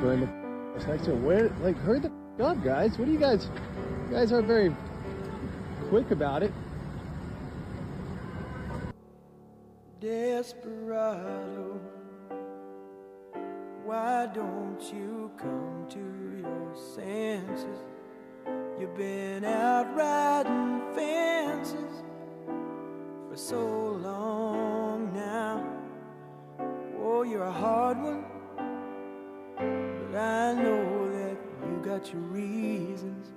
burn the next to. Where, like, hurry the up, guys. What do you guys, you guys are very quick about it. Desperado, why don't you come to your senses? You've been out riding fences for so long now. Oh, you're a hard one, I know that you got your reasons.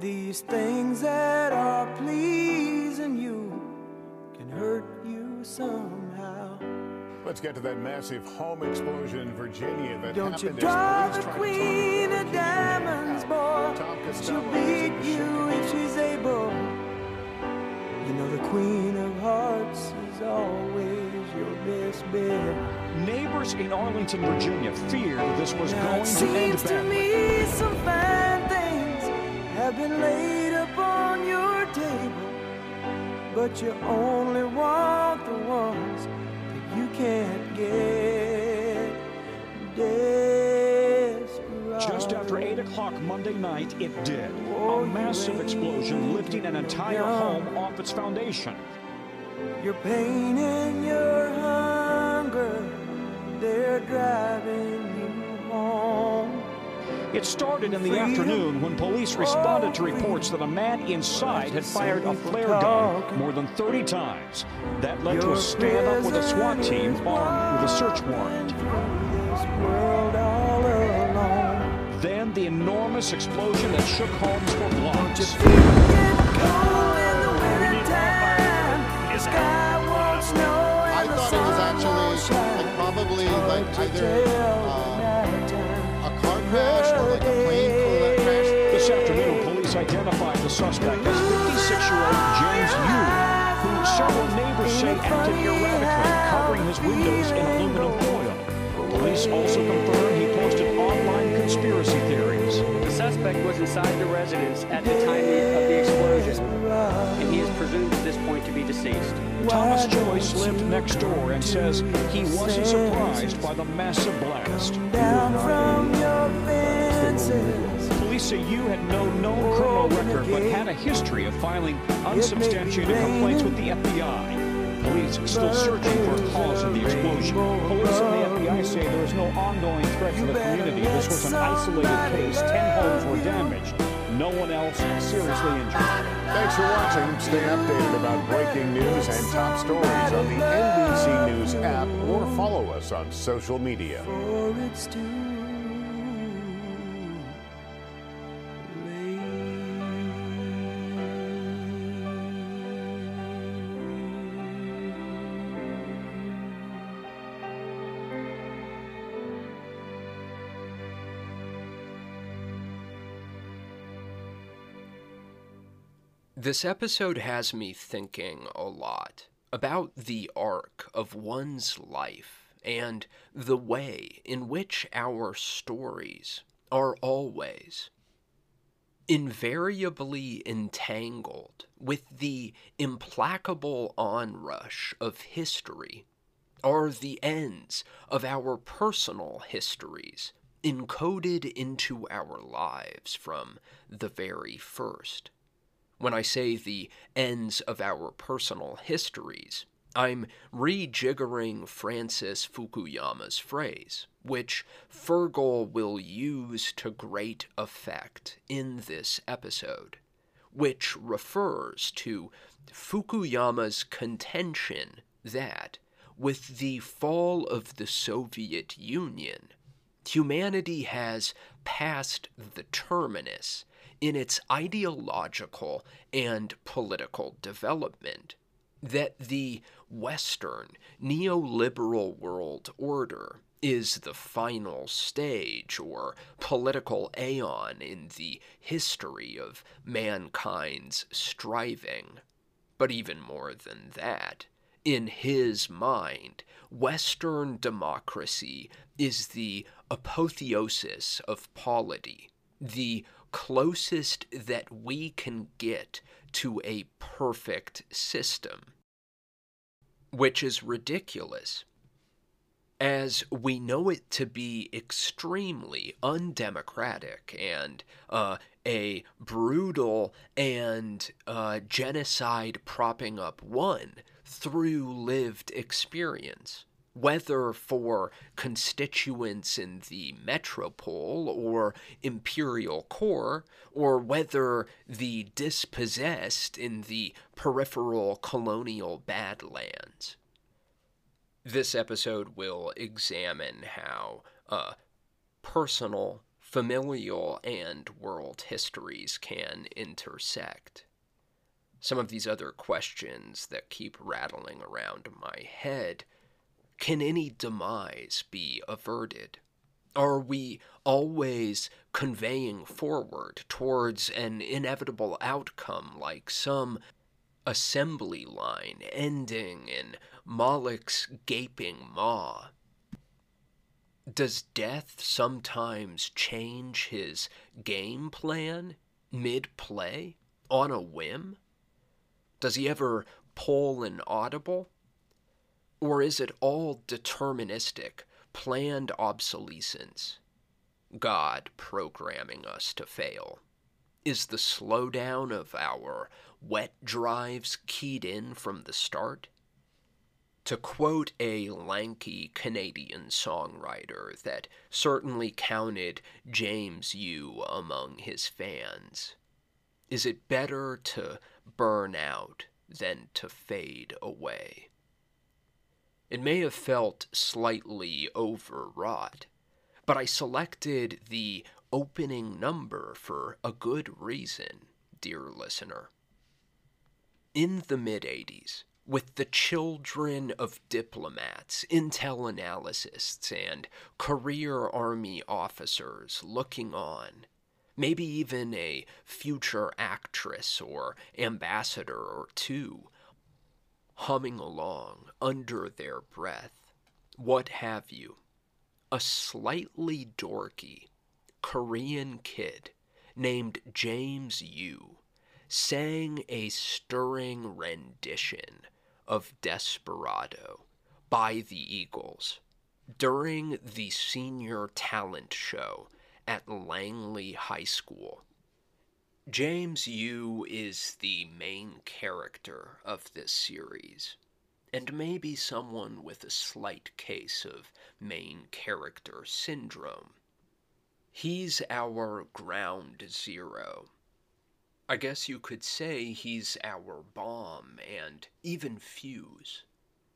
These things that are pleasing you can hurt you somehow. Let's get to that massive home explosion in Virginia that Don't you happened draw as the police tried to queen of diamonds, boy. She'll beat you if she's able. You know the queen of hearts is always your best bet. Neighbors in Arlington, Virginia feared this was Now going to end seems to badly. me some fine things have been laid upon your table, but you only want the ones that you can't get. Just after 8 o'clock Monday night, it did. Oh, A massive explosion lifting an entire home off its foundation. Your pain and your hunger, they're driving you home. It started in the afternoon when police responded to reports that a man inside had fired a flare gun more than 30 times. That led to a standoff with a SWAT team armed with a search warrant. This world all alone. Then the enormous explosion that shook homes for blocks. I thought it was actually like probably like either uh, a car crash or like a plane that crashed. This afternoon, police identified the suspect as 56-year-old James Yoo, who several neighbors say acted erratically, covering his windows in aluminum foil. Police also confirmed he posted online conspiracy theories. The suspect was inside the residence at the time of the explosion, and he is presumed at this point to be deceased. Thomas Joyce lived next door and says he wasn't surprised by the massive blast. Down from your fences. Police say Yoo had no known criminal record, but had a history of filing unsubstantiated complaints with the FBI. Police still searching for a cause of the explosion. Police and the FBI say there is no ongoing threat to the community. This was an isolated case. Ten homes were damaged. No one else seriously injured. Thanks for watching. Stay updated about breaking news and top stories on the NBC News app or follow us on social media. This episode has me thinking a lot about the arc of one's life and the way in which our stories are always invariably entangled with the implacable onrush of history are the ends of our personal histories encoded into our lives from the very first. When I say the ends of our personal histories, I'm rejiggering Francis Fukuyama's phrase, which Fergal will use to great effect in this episode, which refers to Fukuyama's contention that, with the fall of the Soviet Union, humanity has passed the terminus in its ideological and political development, that the Western neoliberal world order is the final stage or political aeon in the history of mankind's striving. But even more than that, In his mind, Western democracy is the apotheosis of polity, the closest that we can get to a perfect system, which is ridiculous as we know it to be extremely undemocratic and uh, a brutal and uh, genocide propping up one through lived experience. Whether for constituents in the metropole or imperial core, or whether the dispossessed in the peripheral colonial badlands. This episode will examine how uh, personal, familial, and world histories can intersect. Some of these other questions that keep rattling around my head can any demise be averted? Are we always conveying forward towards an inevitable outcome like some assembly line ending in Moloch's gaping maw. Does death sometimes change his game plan mid play on a whim? Does he ever pull an audible? Or is it all deterministic, planned obsolescence? God programming us to fail? Is the slowdown of our wet drives keyed in from the start? To quote a lanky Canadian songwriter that certainly counted James Yoo among his fans, is it better to burn out than to fade away? It may have felt slightly overwrought, but I selected the opening number for a good reason, dear listener. In the mid 80s, with the children of diplomats, intel analysts, and career army officers looking on. Maybe even a future actress or ambassador or two humming along under their breath. What have you? A slightly dorky Korean kid named James Yoo sang a stirring rendition of Desperado by the Eagles during the senior talent show at Langley High School. James Yoo is the main character of this series, and maybe someone with a slight case of main character syndrome. He's our ground zero I guess you could say he's our bomb and even fuse.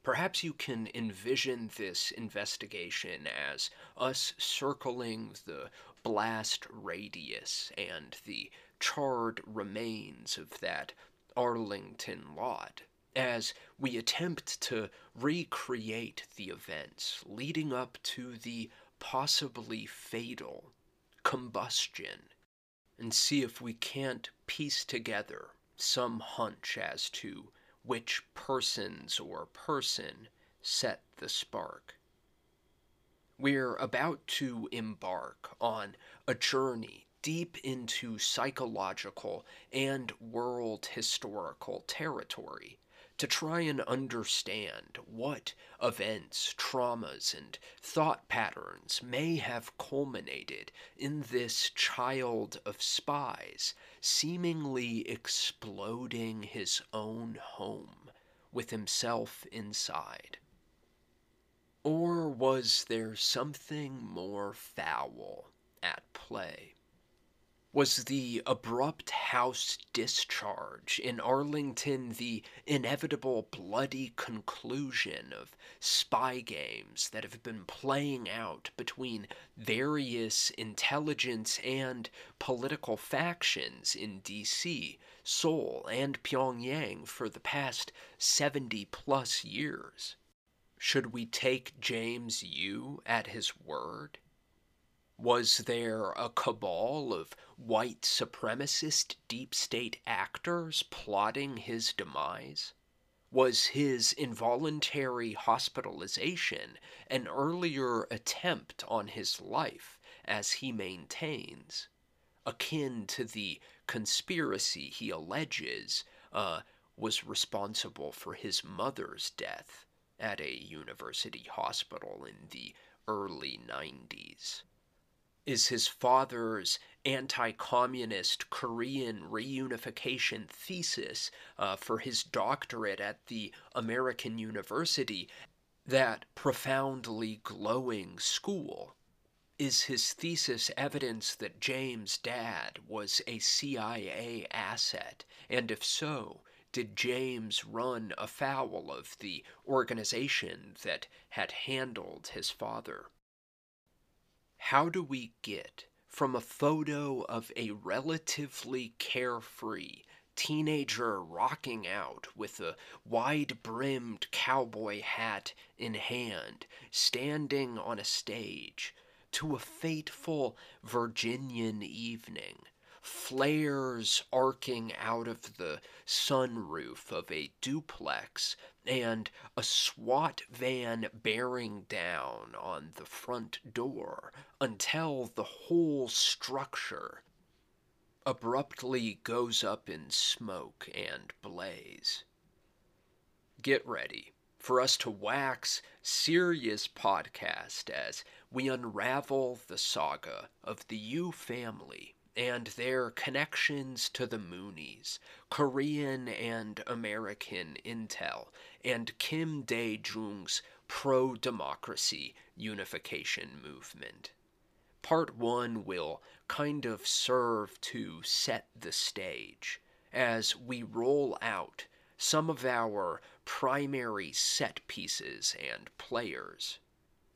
Perhaps you can envision this investigation as us circling the blast radius and the charred remains of that Arlington lot as we attempt to recreate the events leading up to the possibly fatal combustion and see if we can't piece together some hunch as to which persons or person set the spark. We're about to embark on a journey deep into psychological and world historical territory to try and understand what events, traumas, and thought patterns may have culminated in this child of spies seemingly exploding his own home with himself inside. Or was there something more foul at play? Was the abrupt House discharge in Arlington the inevitable bloody conclusion of spy games that have been playing out between various intelligence and political factions in DC, Seoul, and Pyongyang for the past 70 plus years? Should we take James Yoo at his word? Was there a cabal of white supremacist deep state actors plotting his demise? Was his involuntary hospitalization an earlier attempt on his life, as he maintains, akin to the conspiracy he alleges uh, was responsible for his mother's death at a university hospital in the early 90s? Is his father's anti communist Korean reunification thesis uh, for his doctorate at the American University that profoundly glowing school? Is his thesis evidence that James' dad was a CIA asset? And if so, did James run afoul of the organization that had handled his father? How do we get from a photo of a relatively carefree teenager rocking out with a wide brimmed cowboy hat in hand, standing on a stage, to a fateful Virginian evening flares arcing out of the sunroof of a duplex, and a SWAT van bearing down on the front door until the whole structure abruptly goes up in smoke and blaze. Get ready for us to wax serious podcast as we unravel the saga of the Yoo family and their connections to the Moonies, Korean and American intel, and Kim Dae Jung's pro democracy unification movement. Part 1 will kind of serve to set the stage as we roll out some of our primary set pieces and players,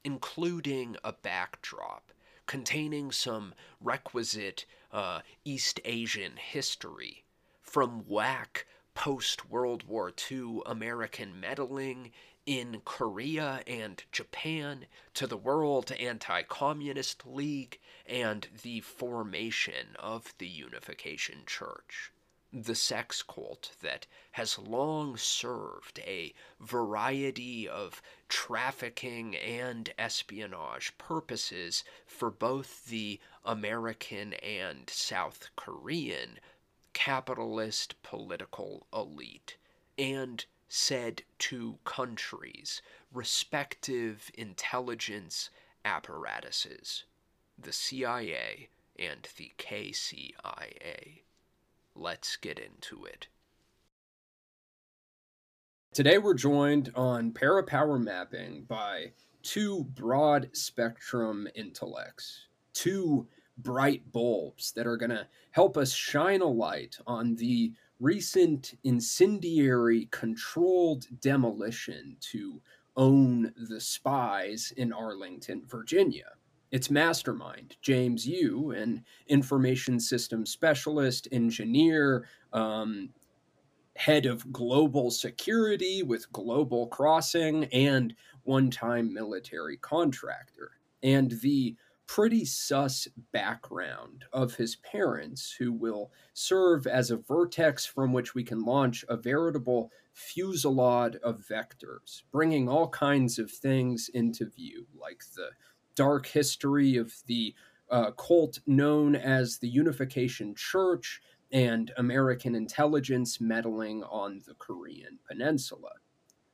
including a backdrop containing some requisite uh, East Asian history, from whack post World War II American meddling in Korea and Japan to the World Anti Communist League and the formation of the Unification Church the sex cult that has long served a variety of trafficking and espionage purposes for both the American and South Korean capitalist political elite and said two countries' respective intelligence apparatuses, the CIA and the KCIA. Let's get into it. Today we're joined on Parapower Mapping by two broad spectrum intellects, two bright bulbs that are going to help us shine a light on the recent incendiary controlled demolition to own the spies in Arlington, Virginia its mastermind, James Yoo, an information systems specialist, engineer, um, head of global security with Global Crossing, and one time military contractor. And the pretty sus background of his parents, who will serve as a vertex from which we can launch a veritable fusillade of vectors, bringing all kinds of things into view, like the dark history of the uh, cult known as the Unification Church and American intelligence meddling on the Korean Peninsula.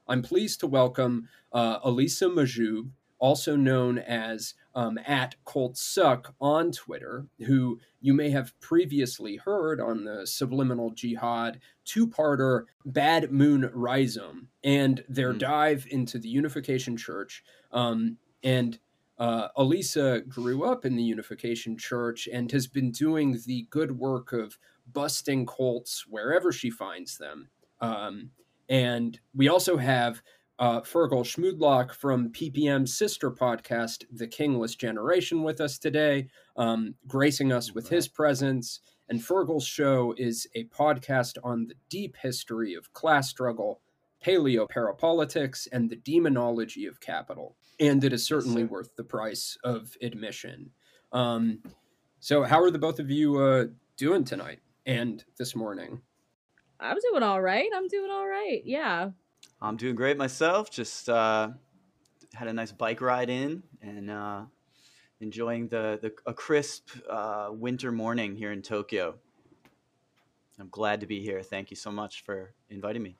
I'm pleased to welcome uh, Alisa Mahjoub, also known as um, at Cult Suck on Twitter, who you may have previously heard on the Subliminal Jihad two-parter Bad Moon Rhizome and their mm. dive into the Unification Church. Um, and uh, Alisa grew up in the Unification Church and has been doing the good work of busting cults wherever she finds them. Um, and we also have uh, Fergal Shmudlach from PPM's sister podcast, The Kingless Generation, with us today, um, gracing us with his presence. And Fergal's show is a podcast on the deep history of class struggle, paleo parapolitics, and the demonology of capital and it is certainly yes, worth the price of admission. Um, so, how are the both of you uh, doing tonight and this morning? I'm doing all right. I'm doing all right. Yeah. I'm doing great myself. Just uh, had a nice bike ride in and uh, enjoying the, the a crisp uh, winter morning here in Tokyo. I'm glad to be here. Thank you so much for inviting me.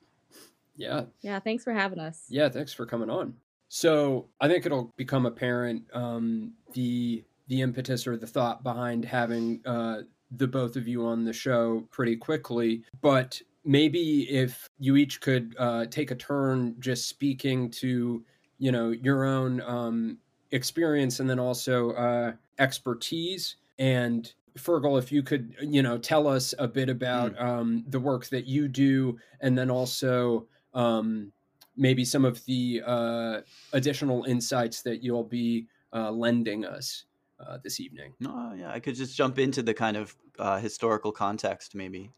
Yeah. Yeah, thanks for having us. Yeah, thanks for coming on. So I think it'll become apparent um, the the impetus or the thought behind having uh, the both of you on the show pretty quickly. But maybe if you each could uh, take a turn just speaking to you know your own um, experience and then also uh, expertise and Fergal, if you could, you know, tell us a bit about mm. um, the work that you do, and then also um, maybe some of the uh, additional insights that you'll be uh, lending us uh, this evening. Oh, yeah, I could just jump into the kind of uh, historical context, maybe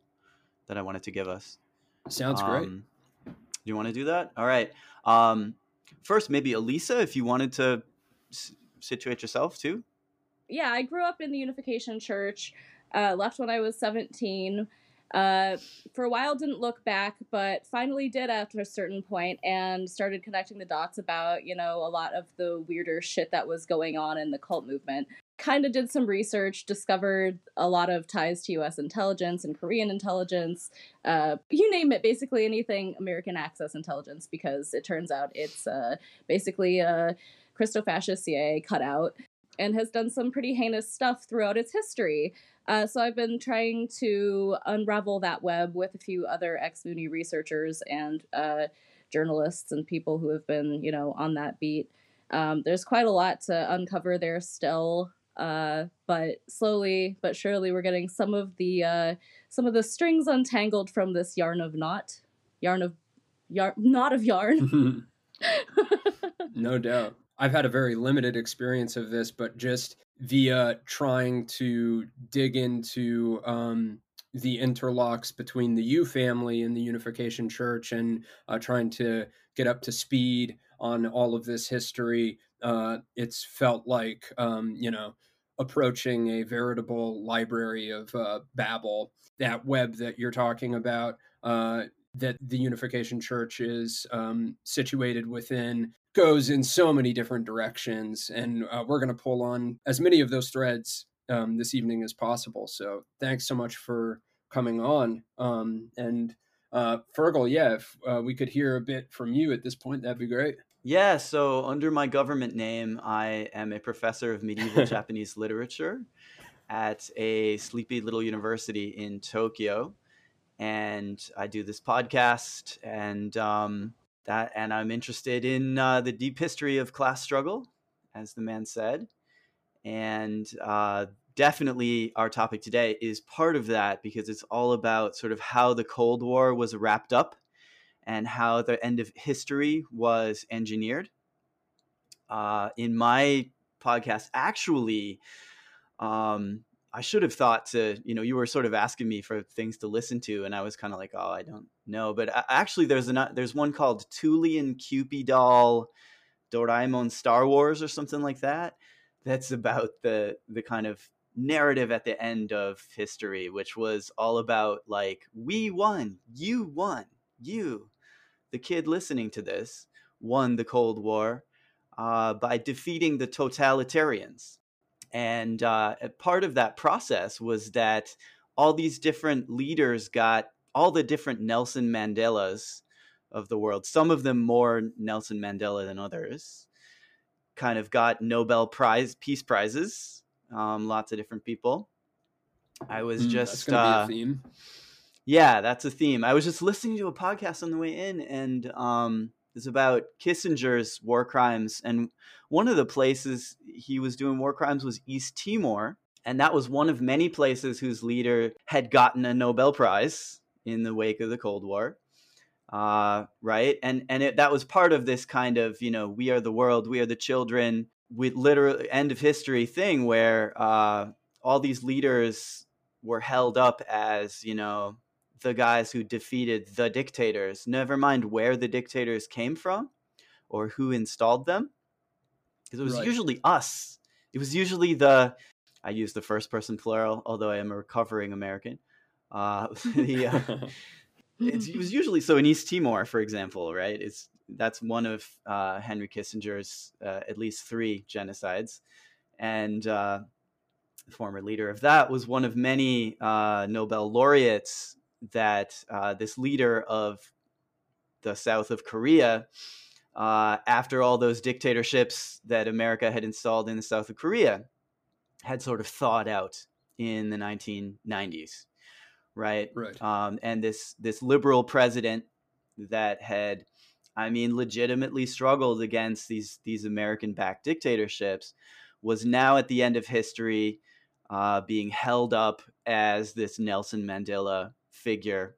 that I wanted to give us. Sounds great. Um, do you want to do that? All right. Um, first, maybe Alisa, if you wanted to s- situate yourself too. Yeah, I grew up in the Unification Church. Uh, left when I was 17. Uh, for a while, didn't look back, but finally did after a certain point and started connecting the dots about, you know, a lot of the weirder shit that was going on in the cult movement. Kind of did some research, discovered a lot of ties to US intelligence and Korean intelligence, uh, you name it, basically anything American access intelligence, because it turns out it's uh, basically a Christo fascist CIA cutout and has done some pretty heinous stuff throughout its history. Uh, so I've been trying to unravel that web with a few other ex Moonie researchers and uh, journalists and people who have been, you know, on that beat. Um, there's quite a lot to uncover there still, uh, but slowly but surely we're getting some of the uh, some of the strings untangled from this yarn of knot, yarn of yarn, knot of yarn. no doubt. I've had a very limited experience of this, but just via trying to dig into um, the interlocks between the Yoo family and the Unification Church and uh, trying to get up to speed on all of this history, uh, it's felt like, um, you know, approaching a veritable library of uh, Babel. That web that you're talking about, uh, that the Unification Church is um, situated within, goes in so many different directions, and uh, we're going to pull on as many of those threads um, this evening as possible. So thanks so much for coming on. Um, and uh, Fergal, yeah, if uh, we could hear a bit from you at this point, that'd be great. Yeah, so under my government name, I am a professor of medieval Japanese literature at a sleepy little university in Tokyo. And I do this podcast, and um, that and I'm interested in uh, the deep history of class struggle, as the man said, and uh, definitely our topic today is part of that because it's all about sort of how the Cold War was wrapped up and how the end of history was engineered. Uh, in my podcast, actually, um, I should have thought to, you know, you were sort of asking me for things to listen to, and I was kind of like, oh, I don't know. But actually, there's an there's one called Tulian Cupidol Doraemon Star Wars or something like that. That's about the the kind of narrative at the end of history, which was all about like we won, you won, you, the kid listening to this won the Cold War uh, by defeating the totalitarians and uh, part of that process was that all these different leaders got all the different Nelson Mandelas of the world, some of them more Nelson Mandela than others, kind of got Nobel Prize peace prizes. Um, lots of different people. I was mm, just uh, theme. Yeah, that's a theme. I was just listening to a podcast on the way in, and um, it's about Kissinger's war crimes. And one of the places he was doing war crimes was East Timor. And that was one of many places whose leader had gotten a Nobel Prize in the wake of the Cold War. Uh, right. And, and it, that was part of this kind of, you know, we are the world, we are the children, with literally end of history thing where uh, all these leaders were held up as, you know, the guys who defeated the dictators, never mind where the dictators came from or who installed them. Because it was right. usually us. It was usually the, I use the first person plural, although I am a recovering American. Uh, the, uh, it was usually so in East Timor, for example, right? It's that's one of uh, Henry Kissinger's uh, at least three genocides, and uh, the former leader of that was one of many uh, Nobel laureates that uh, this leader of the south of Korea. Uh, after all those dictatorships that America had installed in the south of Korea, had sort of thawed out in the 1990s, right? Right. Um, and this this liberal president that had, I mean, legitimately struggled against these these American-backed dictatorships, was now at the end of history, uh, being held up as this Nelson Mandela figure,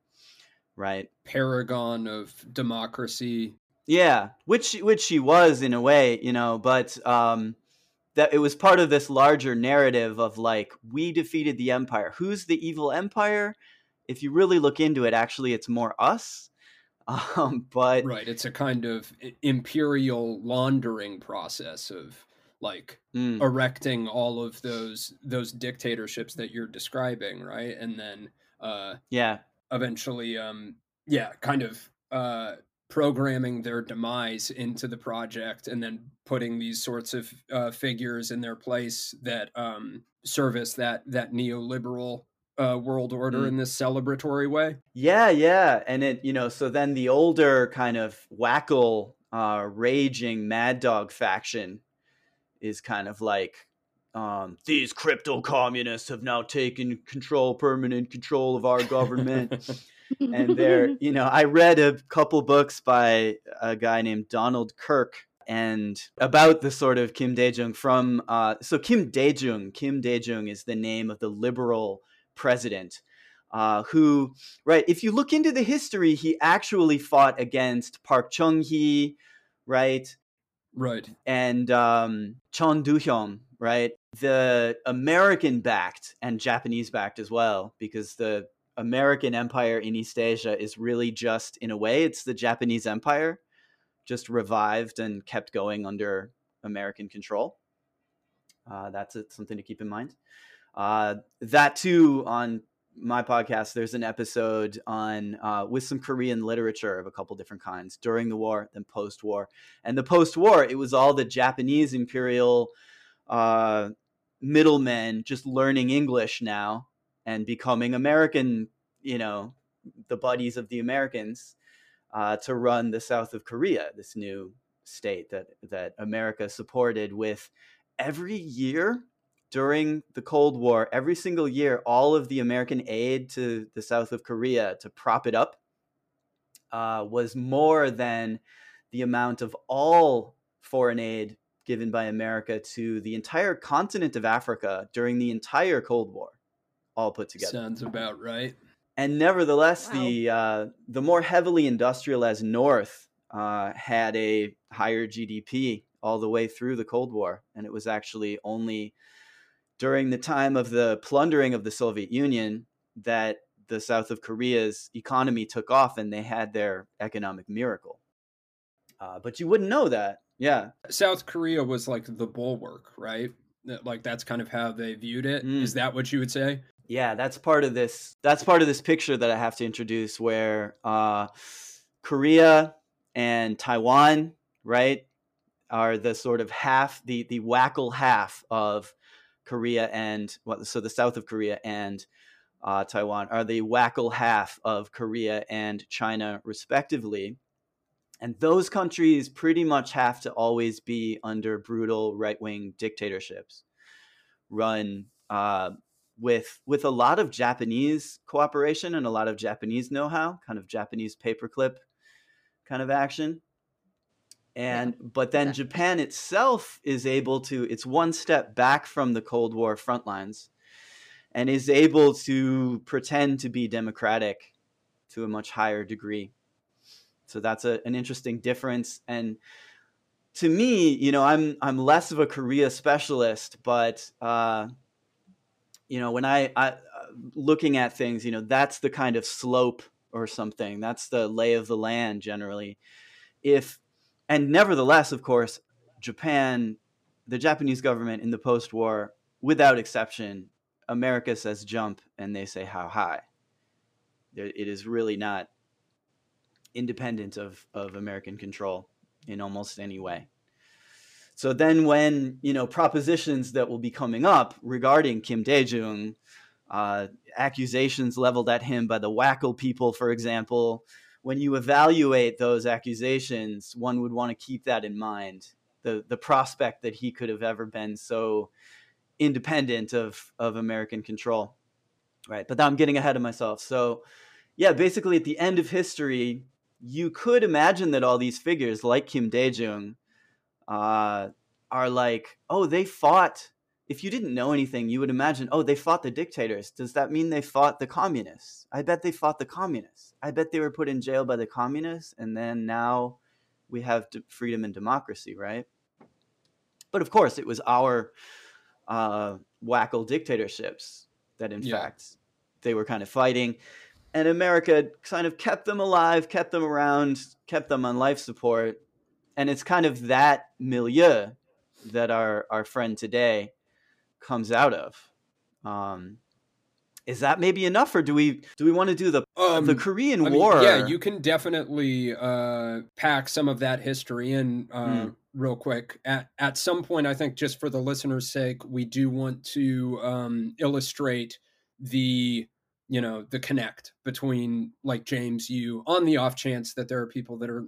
right? Paragon of democracy. Yeah, which which she was in a way, you know, but um, that it was part of this larger narrative of like we defeated the empire. Who's the evil empire? If you really look into it, actually, it's more us. Um, but right, it's a kind of imperial laundering process of like mm. erecting all of those those dictatorships that you're describing, right? And then uh, yeah, eventually, um, yeah, kind of uh, programming their demise into the project and then putting these sorts of uh, figures in their place that um, service that that neoliberal uh, world order Mm. in this celebratory way. Yeah, yeah, and it you know so then the older kind of WACL, uh, raging Mad Dog faction is kind of like um, these crypto communists have now taken control, permanent control of our government. and they're you know i read a couple books by a guy named donald kirk and about the sort of kim dae-jung from uh, so kim dae-jung kim dae-jung is the name of the liberal president uh, who right if you look into the history he actually fought against park chung-hee right Right. and um, Chun Doo-hwan, right? The American backed and Japanese backed as well, because the American empire in East Asia is really just, in a way, it's the Japanese empire, just revived and kept going under American control. Uh, that's something to keep in mind. Uh, that too, on my podcast, there's an episode on uh, with some Korean literature of a couple different kinds during the war, then post-war, and the post-war, it was all the Japanese imperial uh, middlemen just learning English now and becoming American, you know, the buddies of the Americans uh, to run the south of Korea, this new state that that America supported with every year during the Cold War, every single year, all of the American aid to the south of Korea to prop it up uh, was more than the amount of all foreign aid given by America to the entire continent of Africa during the entire Cold War, all put together. Sounds about right. And nevertheless, the uh, the more heavily industrialized North uh, had a higher GDP all the way through the Cold War, and it was actually only during the time of the plundering of the Soviet Union that the south of Korea's economy took off, and they had their economic miracle. Uh, but you wouldn't know that, yeah. South Korea was like the bulwark, right? Like that's kind of how they viewed it. Is Mm. that what you would say? Yeah, that's part of this. That's part of this picture that I have to introduce, where uh, Korea and Taiwan, right, are the sort of half, the the WACL half of Korea and what? So the south of Korea and uh, Taiwan are the WACL half of Korea and China, respectively. And those countries pretty much have to always be under brutal right wing dictatorships, run uh, with with a lot of Japanese cooperation and a lot of Japanese know-how, kind of Japanese paperclip kind of action. And but then Japan itself is able to it's one step back from the Cold War front lines and is able to pretend to be democratic to a much higher degree. So that's a, an interesting difference and to me, you know, I'm I'm less of a Korea specialist, but uh, you know, when I, I uh, looking at things, you know, that's the kind of slope or something. That's the lay of the land generally. If and nevertheless, of course, Japan, the Japanese government in the post-war, without exception, America says jump and they say how high. It is really not independent of of American control in almost any way. So then, when you know propositions that will be coming up regarding Kim Dae-jung, uh, accusations leveled at him by the WACL people, for example, when you evaluate those accusations, one would want to keep that in mind. The the prospect that he could have ever been so independent of of American control, right? But now I'm getting ahead of myself. So, yeah, basically at the end of history, you could imagine that all these figures, like Kim Dae-jung, uh, are like, oh, they fought. If you didn't know anything, you would imagine, oh, they fought the dictators. Does that mean they fought the communists? I bet they fought the communists. I bet they were put in jail by the communists, and then now we have freedom and democracy, right? But of course, it was our uh, WACL dictatorships that, in yeah. fact, they were kind of fighting. And America kind of kept them alive, kept them around, kept them on life support. And it's kind of that milieu that our, our friend today comes out of. Um, is that maybe enough, or do we do we want to do the um, the Korean I War? Mean, yeah, you can definitely uh, pack some of that history in uh, mm. real quick. At at some point, I think just for the listeners' sake, we do want to um, illustrate the you know the connect between like James you on the off chance that there are people that are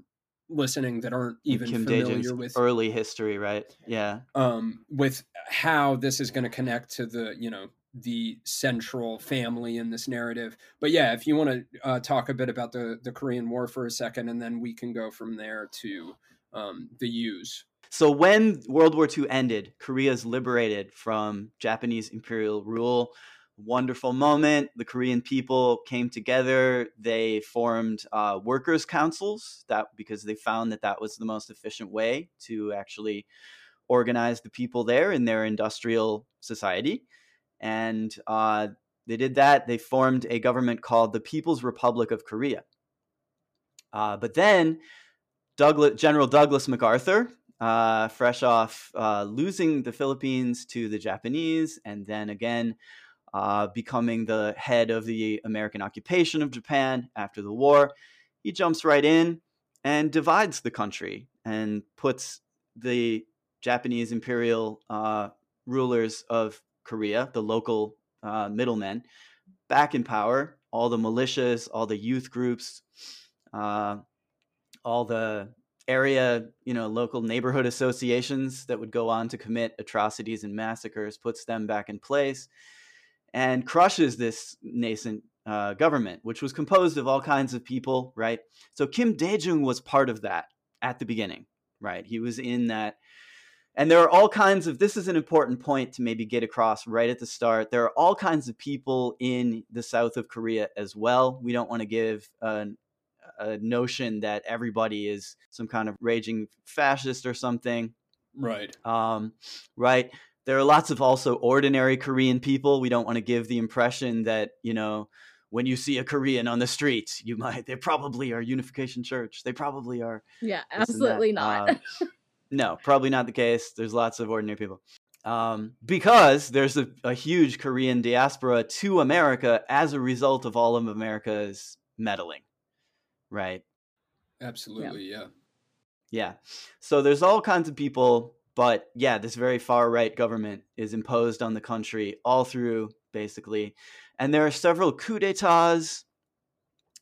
listening that aren't even Kim familiar with early history, right? Yeah. Um, with how this is going to connect to the you know the central family in this narrative. But yeah, if you want to uh, talk a bit about the the Korean War for a second, and then we can go from there to um, the Yoo's. So when World War II ended, Korea is liberated from Japanese imperial rule wonderful moment. The Korean people came together. They formed uh, workers' councils that because they found that that was the most efficient way to actually organize the people there in their industrial society. And uh, they did that. They formed a government called the People's Republic of Korea. Uh, but then Douglas, General Douglas MacArthur, uh, fresh off uh, losing the Philippines to the Japanese, and then again uh, becoming the head of the American occupation of Japan after the war. He jumps right in and divides the country and puts the Japanese imperial uh, rulers of Korea, the local uh, middlemen, back in power. All the militias, all the youth groups, uh, all the area, you know, local neighborhood associations that would go on to commit atrocities and massacres, puts them back in place and crushes this nascent uh, government, which was composed of all kinds of people, right? So Kim Dae-jung was part of that at the beginning, right? He was in that. And there are all kinds of, this is an important point to maybe get across right at the start. There are all kinds of people in the south of Korea as well. We don't want to give a, a notion that everybody is some kind of raging fascist or something. Right. Um, right there are lots of also ordinary Korean people. We don't want to give the impression that, you know, when you see a Korean on the street, you might, they probably are Unification Church. They probably are. Yeah, absolutely not. Um, no, probably not the case. There's lots of ordinary people. Um, because there's a, a huge Korean diaspora to America as a result of all of America's meddling, right? Absolutely, yeah. yeah. Yeah. So there's all kinds of people but yeah, this very far right government is imposed on the country all through, basically. And there are several coups d'etats,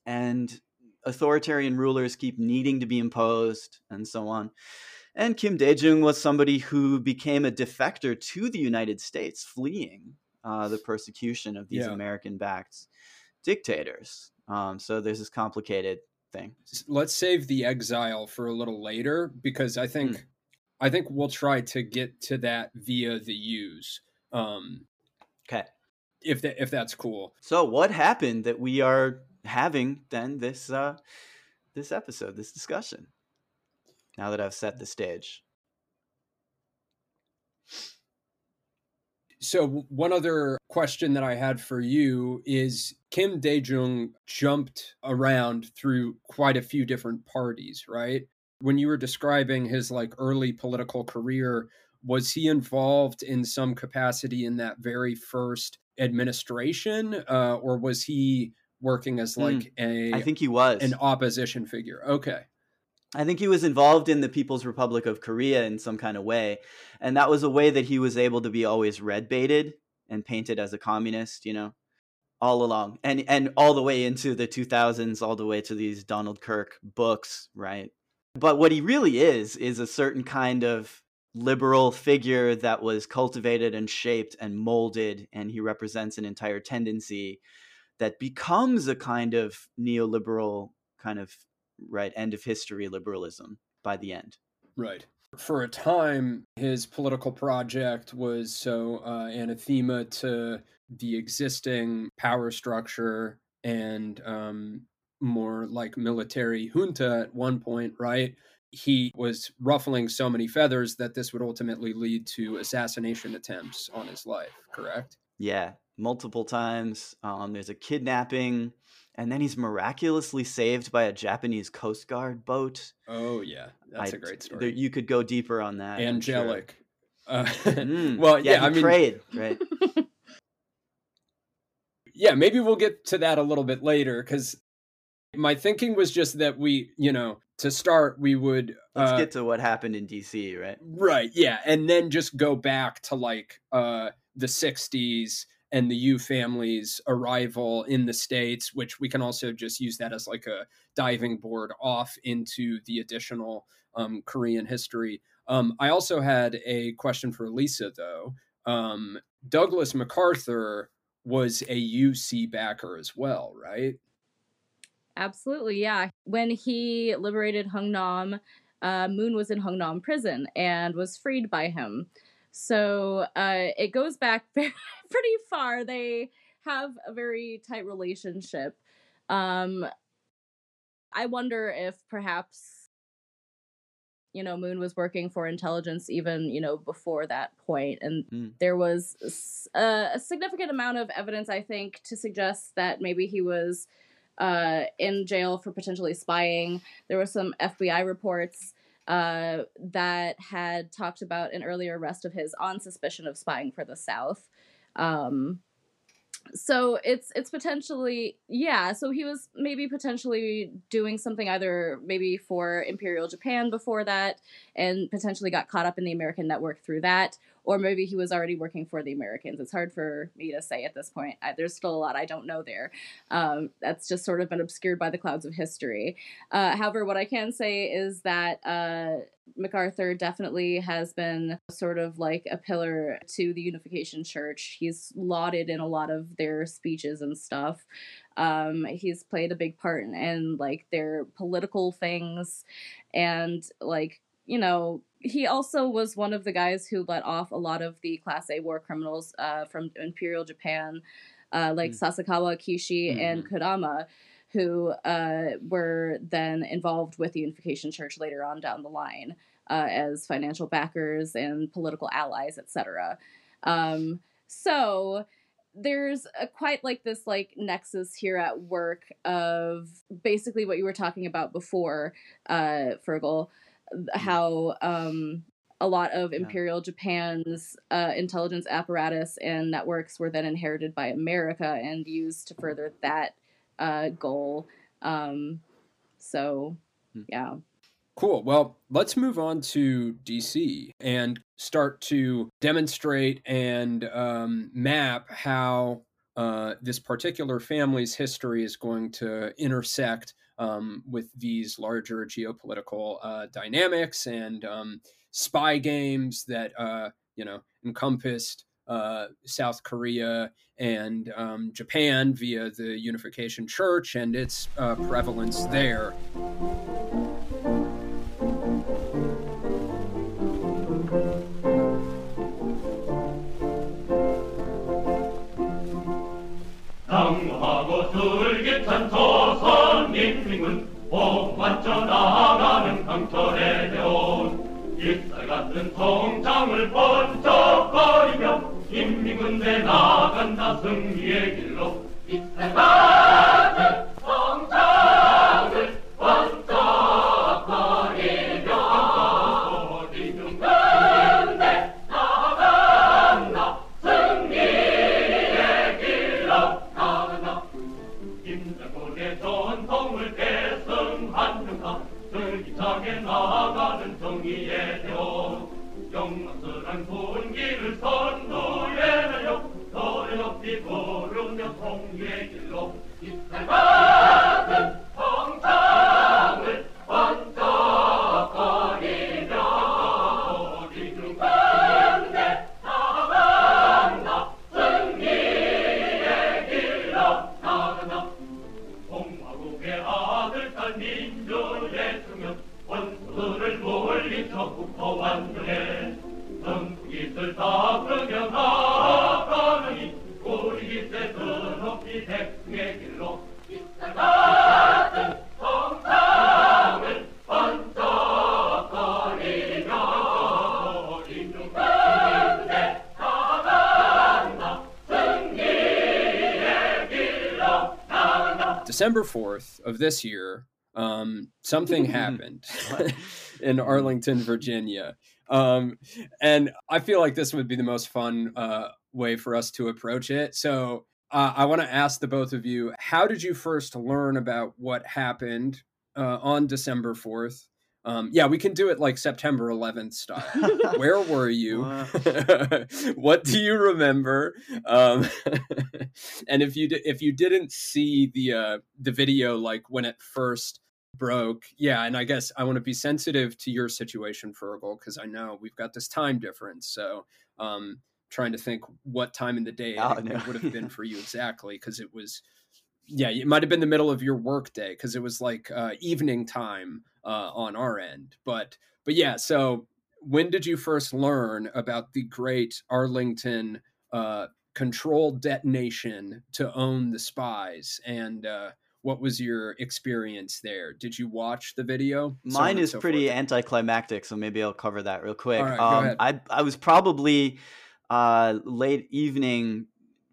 and authoritarian rulers keep needing to be imposed, and so on. And Kim Dae-jung was somebody who became a defector to the United States, fleeing uh, the persecution of these yeah. American-backed dictators. Um, so there's this complicated thing. Let's save the exile for a little later because I think mm. I think we'll try to get to that via the Yoos. Um, okay. If that if that's cool. So what happened that we are having then this uh, this episode, this discussion? Now that I've set the stage. So one other question that I had for you is Kim Dae-jung jumped around through quite a few different parties, right? When you were describing his like early political career was he involved in some capacity in that very first administration uh, or was he working as like a I think he was. an opposition figure. Okay. I think he was involved in the People's Republic of Korea in some kind of way. And that was a way that he was able to be always red baited and painted as a communist, you know, all along. And and all the way into the 2000s, all the way to these Donald Kirk books, right? But what he really is, is a certain kind of liberal figure that was cultivated and shaped and molded. And he represents an entire tendency that becomes a kind of neoliberal kind of right end of history liberalism by the end Right. For a time, his political project was so uh, anathema to the existing power structure and um, more like military junta at one point, right? He was ruffling so many feathers that this would ultimately lead to assassination attempts on his life, correct? yeah multiple times um, there's a kidnapping and then he's miraculously saved by a japanese coast guard boat Oh, yeah. That's a a great story. there, you could go deeper on that I'm sure. Angelic. Uh, Mm, well, yeah, he I mean, prayed right yeah, maybe we'll get to that a little bit later because my thinking was just that we, you know, to start, we would. let's uh, get to what happened in dc right Right, yeah, and then just go back to like uh the 60s and the Yoo family's arrival in the states, which we can also just use that as like a diving board off into the additional um, Korean history. Um, I also had a question for Lisa though. Um, Douglas MacArthur was a UC backer as well, right? Absolutely, yeah. When he liberated Hungnam, uh, Moon was in Hungnam prison and was freed by him. So uh, it goes back very, pretty far. They have a very tight relationship. Um, I wonder if perhaps, you know, Moon was working for intelligence even, you know, before that point, and Mm. there was a significant amount of evidence, I think, to suggest that maybe he was uh, in jail for potentially spying. There were some FBI reports uh, that had talked about an earlier arrest of his on suspicion of spying for the South. Um, so it's it's potentially yeah. So he was maybe potentially doing something either maybe for Imperial Japan before that, and potentially got caught up in the American network through that, or maybe he was already working for the Americans. It's hard for me to say at this point. I, there's still a lot I don't know there. Um, that's just sort of been obscured by the clouds of history. Uh, however, what I can say is that uh, MacArthur definitely has been sort of like a pillar to the Unification Church. He's lauded in a lot of their speeches and stuff. Um, he's played a big part in, in like their political things and like you know he also was one of the guys who let off a lot of the class a war criminals uh, from imperial japan uh, like Mm. sasakawa kishi and Mhm. kodama who uh, were then involved with the unification church later on down the line uh, as financial backers and political allies etc um, so there's a quite like this like nexus here at work of basically what you were talking about before uh fergal how um a lot of imperial japan's uh, intelligence apparatus and networks were then inherited by america and used to further that uh, goal. Um so yeah. Cool. Well, let's move on to DC and start to demonstrate and um, map how uh, this particular family's history is going to intersect um, with these larger geopolitical uh, dynamics and um, spy games that uh, you know encompassed uh, South Korea and um, Japan via the Unification Church and its uh, prevalence there. 조선민중은 복맞춰 나가는 강철의 대원. 일살 같은 통장을 번쩍거리며 인민군대 나간다 승리의 길로 일살 같은 4th of this year, um, something happened in Arlington, Virginia. Um, and I feel like this would be the most fun uh, way for us to approach it. So uh, I want to ask the both of you how did you first learn about what happened uh, on December 4th? Um, yeah, we can do it like September 11th style. Where were you? what do you remember? Um, and if you di- if you didn't see the uh, the video like when it first broke, yeah, and I guess I want to be sensitive to your situation, Fergal, because I know we've got this time difference. So, um, trying to think what time in the day Oh, it, no. it would have been for you exactly, because it was yeah, it might have been the middle of your work day because it was like uh, evening time uh, on our end. But but yeah, so when did you first learn about the great Arlington uh, controlled detonation to own the spies and uh, what was your experience there? Did you watch the video? Mine and is so pretty forth. anticlimactic, so maybe I'll cover that real quick. Right, um. I I was probably uh, late evening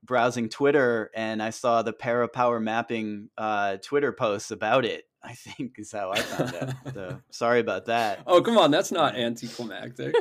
browsing Twitter, and I saw the para power mapping uh, Twitter posts about it. I think is how I found out. So sorry about that. Oh come on, that's not anticlimactic.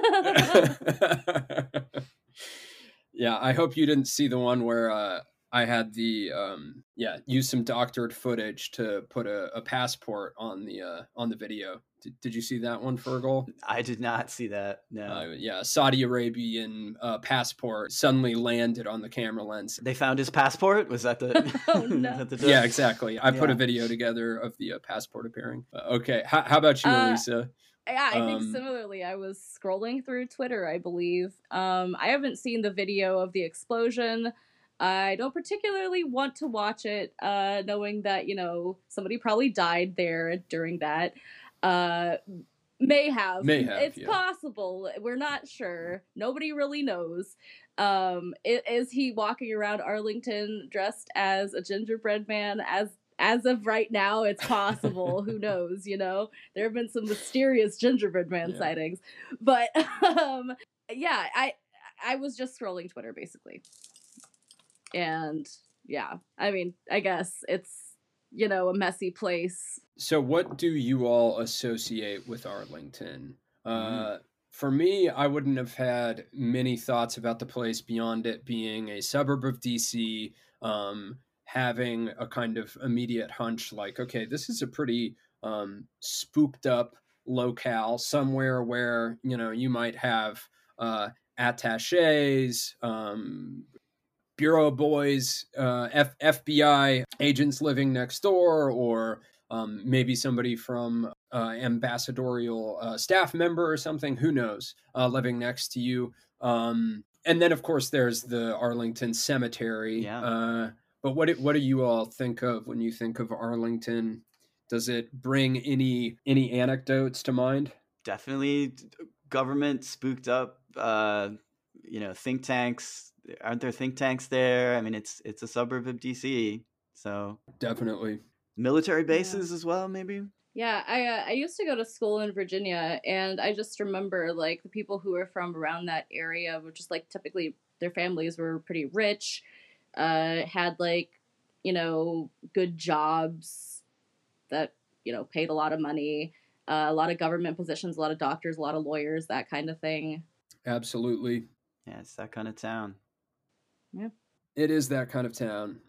yeah, I hope you didn't see the one where uh, I had the um, yeah use some doctored footage to put a, a passport on the uh, on the video. Did, did you see that one, Fergal? I did not see that. No. Uh, yeah, Saudi Arabian uh, passport suddenly landed on the camera lens. They found his passport. Was that the? Oh no. that the Yeah, exactly. I put a video together of the uh, passport appearing. Uh, okay, how, how about you, Uh, Alisa? Yeah, I think Um, similarly. I was scrolling through Twitter, I believe. Um, I haven't seen the video of the explosion. I don't particularly want to watch it, uh, knowing that, you know, somebody probably died there during that. Uh, may have. May have, It's yeah. possible. We're not sure. Nobody really knows. Um, is he walking around Arlington dressed as a gingerbread man? As as of right now, it's possible. Who knows? You know, there have been some mysterious gingerbread man Yeah. sightings, but um, yeah, I I was just scrolling Twitter basically, and yeah, I mean, I guess it's you know a messy place. So, what do you all associate with Arlington? Uh, for me, I wouldn't have had many thoughts about the place beyond it being a suburb of DC, um, having a kind of immediate hunch like, okay, this is a pretty um, spooked up locale, somewhere where, you know, you might have uh, attaches, um, bureau boys, uh, F- FBI agents living next door, or um, maybe somebody from uh, ambassadorial uh, staff member or something. Who knows? Uh, living next to you. Um, and then, of course, there's the Arlington Cemetery. Yeah. Uh, but what do- what do you all think of when you think of Arlington? Does it bring any any anecdotes to mind? Definitely, government spooked up. Uh, you know, think tanks. Aren't there think tanks there? I mean, it's it's a suburb of DC, so Definitely. military bases as well, maybe. Yeah, I uh, I used to go to school in Virginia, and I just remember like the people who were from around that area were just like typically their families were pretty rich, uh, had like you know good jobs that you know paid a lot of money, uh, a lot of government positions, a lot of doctors, a lot of lawyers, that kind of thing. Absolutely. Yeah, it's that kind of town. It is that kind of town.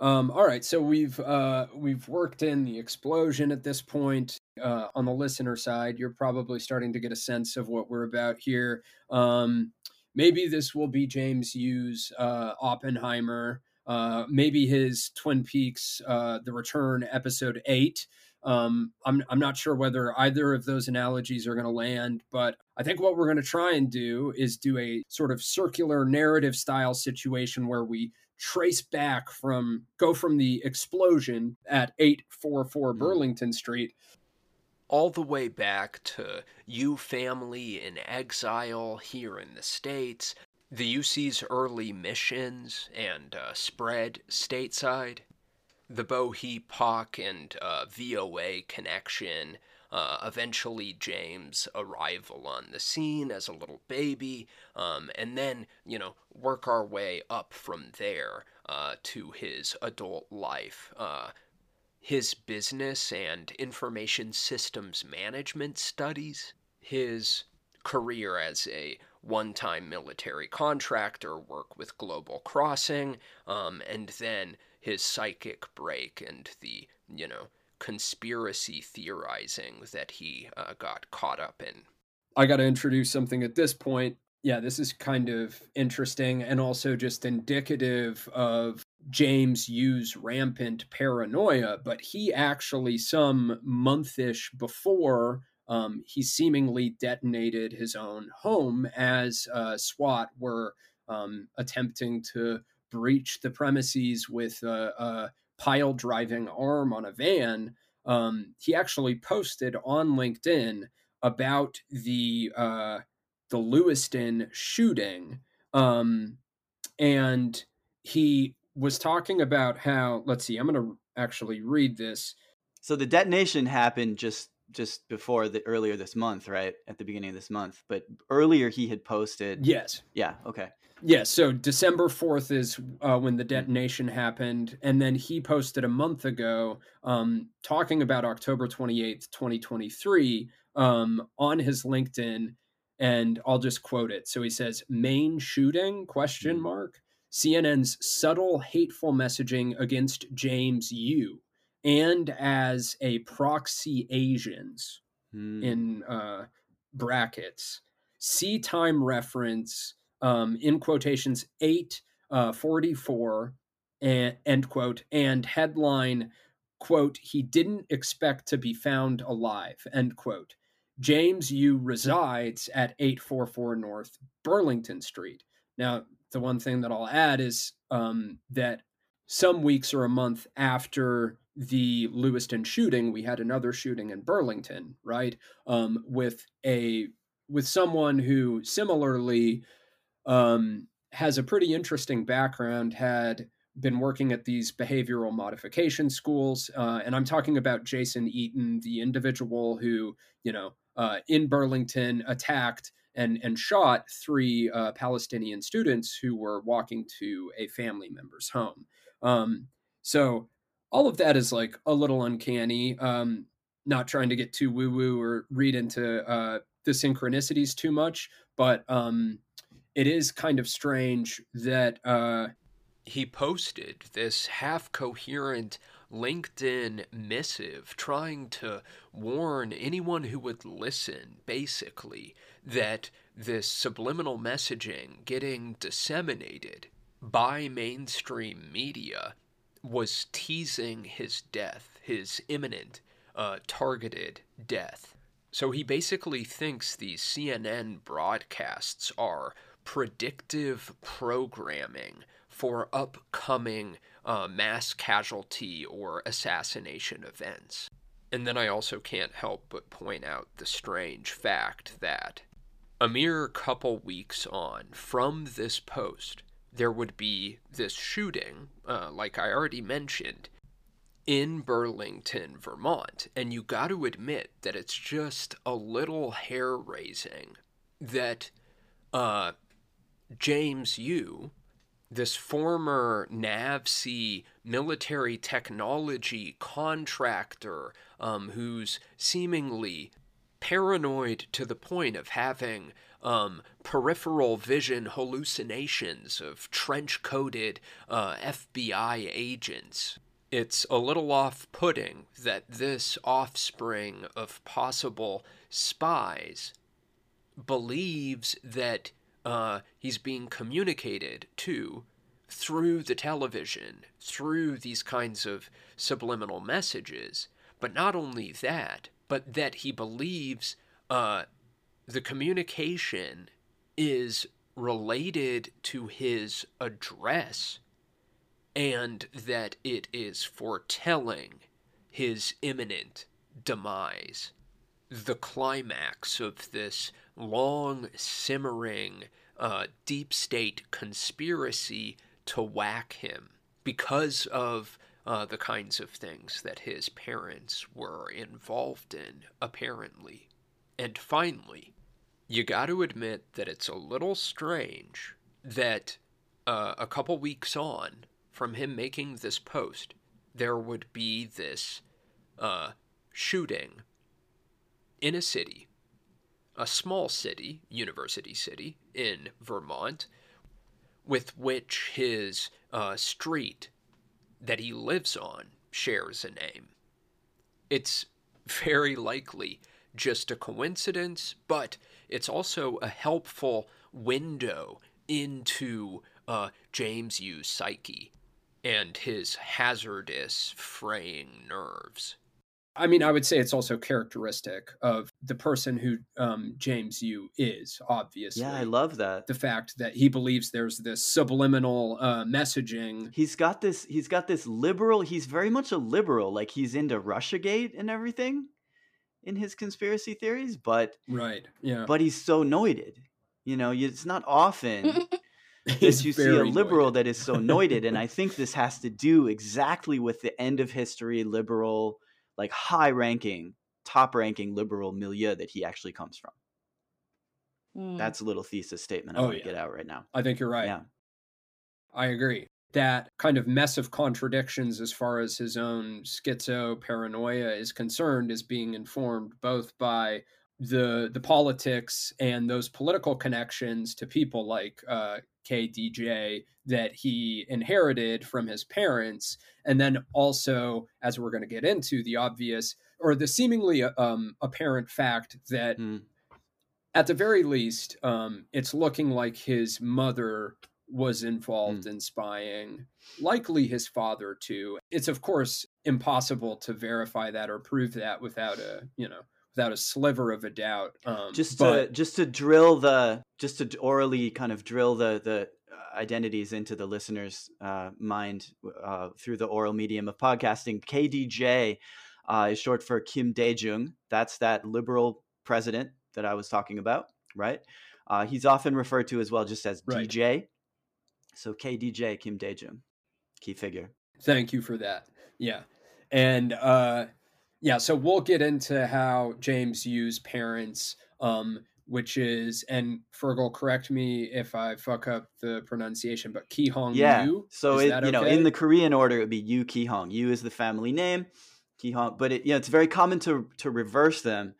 Um, all right, so we've uh, we've worked in the explosion at this point. Uh, on the listener side, you're probably starting to get a sense of what we're about here. Um, maybe this will be James Yoo's, uh, Oppenheimer. Uh, maybe his Twin Peaks, uh, The Return, episode eight. Um, I'm I'm not sure whether either of those analogies are going to land, but I think what we're going to try and do is do a sort of circular narrative style situation where we trace back from go from the explosion at 844 Burlington Street all the way back to Yoo family in exile here in the States, The UC's early missions and uh, spread stateside, the Bo Hi Park and uh, VOA connection, uh, eventually James' arrival on the scene as a little baby, um, and then, you know, work our way up from there uh, to his adult life. Uh, his business and information systems management studies, his career as a one time military contractor, work with Global Crossing, um, and then his psychic break and the, you know, conspiracy theorizing that he uh, got caught up in. I got to introduce something at this point. Yeah, this is kind of interesting and also just indicative of James Yoo's rampant paranoia. But he actually, some monthish before, um, he seemingly detonated his own home as uh, SWAT were um, attempting to breach the premises with a, a pile driving arm on a van. Um, he actually posted on LinkedIn about the uh, the Lewiston shooting, um, and he was talking about how. Let's see, I'm going to actually read this. So the detonation happened just just before the earlier this month, right? At the beginning of this month. But earlier he had posted Yes. Yeah, okay. Yeah, so December 4th is uh, when the detonation happened. And then he posted a month ago um, talking about October 28th, 2023 um, on his LinkedIn. And I'll just quote it. So he says, main shooting, question mark, CNN's subtle hateful messaging against James Yoo and as a proxy Asians Hmm. in uh, brackets. See time reference um, in quotations 8 uh, 44 and, end quote and headline quote he didn't expect to be found alive end quote. James Yoo. resides at 844 north burlington street. Now the one thing that i'll add is um, that some weeks or a month after the lewiston shooting we had another shooting in burlington right? Um, with a with someone who similarly um, has a pretty interesting background, had been working at these behavioral modification schools. Uh, and I'm talking about Jason Eaton, the individual who, you know, uh, in Burlington attacked and, and shot three uh, Palestinian students who were walking to a family member's home. Um, so all of that is like a little uncanny. Um, not trying to get too woo woo or read into uh, the synchronicities too much, but um, it is kind of strange that uh, he posted this half coherent LinkedIn missive trying to warn anyone who would listen, basically, that this subliminal messaging getting disseminated by mainstream media was teasing his death, his imminent, uh, targeted death. So he basically thinks these CNN broadcasts are predictive programming for upcoming uh, mass casualty or assassination events. And then I also can't help but point out the strange fact that a mere couple weeks on from this post, there would be this shooting, uh, like I already mentioned, in Burlington, Vermont. And you got to admit that it's just a little hair raising that uh, James Yoo, this former NAVSEA military technology contractor um, who's seemingly paranoid to the point of having um, peripheral vision hallucinations of trench coated uh, FBI agents. It's a little off putting that this offspring of possible spies believes that uh, he's being communicated to through the television, through these kinds of subliminal messages. But not only that, but that he believes uh, the communication is related to his address and that it is foretelling his imminent demise. The climax of this long, simmering uh, deep state conspiracy to whack him because of uh, the kinds of things that his parents were involved in, apparently. And finally, you got to admit that it's a little strange that uh, a couple weeks on from him making this post, there would be this uh, shooting in a city, a small city, university city in Vermont, with which his uh, street that he lives on shares a name. It's very likely just a coincidence, but it's also a helpful window into uh, James Yoo's psyche and his hazardous fraying nerves. I mean, I would say it's also characteristic of the person who um, James Yoo is, obviously. Yeah, I love that. The fact that he believes there's this subliminal uh, messaging. He's got this he's got this liberal, he's very much a liberal, like he's into Russiagate and everything in his conspiracy theories, but Right. Yeah. but he's so noited. You know, it's not often that you see a liberal that is so noited, and I think this has to do exactly with the end of history liberal, like high ranking, top ranking liberal milieu that he actually comes from. Hmm. That's a little thesis statement I Oh, want to yeah. get out right now. I think you're right. Yeah. I agree. That kind of mess of contradictions as far as his own schizo paranoia is concerned is being informed both by the the politics and those political connections to people like uh, KDJ that he inherited from his parents, and then also, as we're going to get into, the obvious or the seemingly um, apparent fact that Hmm. at the very least, um, it's looking like his mother was involved in spying, likely his father too. It's of course impossible to verify that or prove that without a you know without a sliver of a doubt. Um, just but to just to drill the just to orally kind of drill the the uh, identities into the listener's uh, mind uh, through the oral medium of podcasting. KDJ uh, is short for Kim Dae Jung. That's that liberal president that I was talking about, right? Uh, he's often referred to as well just as Right. DJ. So KDJ Kim Dae Jung, key figure. Thank you for that. Yeah. And uh yeah, so we'll get into how James Yoo's parents um which is and Fergal correct me if I fuck up the pronunciation, but Ki Hong Yeah. Yoo. So is it, that you know, in the Korean order, it would be Yoo Ki Hong. Yu is the family name, Ki Hong. But it, you know, it's very common to to reverse them,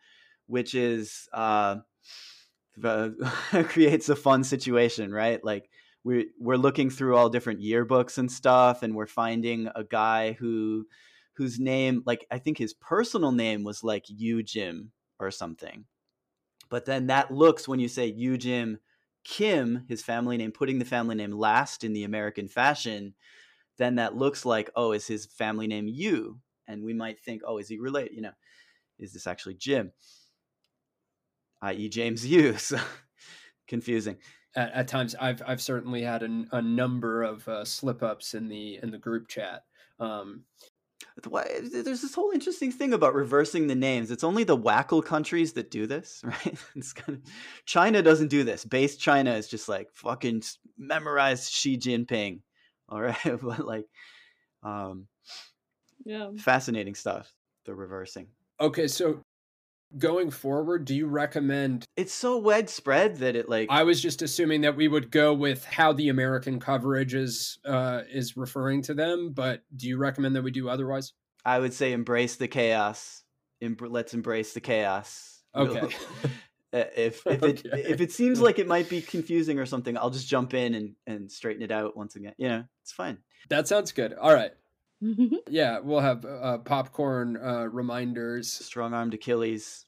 which is uh, the- creates a fun situation, right? Like we're we're looking through all different yearbooks and stuff, and we're finding a guy who whose name, like I think his personal name was like Yu Jim or something. But then that looks when you say Yu Jim Kim, his family name, putting the family name last in the American fashion, then that looks like, oh, is his family name Yu? And we might think, oh, is he related? You know, is this actually Jim? I.e., James Yoo. So confusing. at, at times I've I've certainly had a number of uh, slip ups in the in the group chat. Um, there's this whole interesting thing about reversing the names. It's only the WACL countries that do this, right? It's kind of China doesn't do this. Base China is just like fucking s- memorize Xi Jinping, all right? but like, um, Yeah. fascinating stuff. The reversing. okay, so going forward, do you recommend? It's so widespread that it like I was just assuming that we would go with how the American coverage is uh, is referring to them, but do you recommend that we do otherwise? I would say embrace the chaos. Embr- let's embrace the chaos. Okay. Uh, if if it Okay. if it seems like it might be confusing or something, I'll just jump in and and straighten it out once again. You know, it's fine. That sounds good. All right. Yeah, we'll have uh, popcorn uh, reminders. Strong armed Achilles.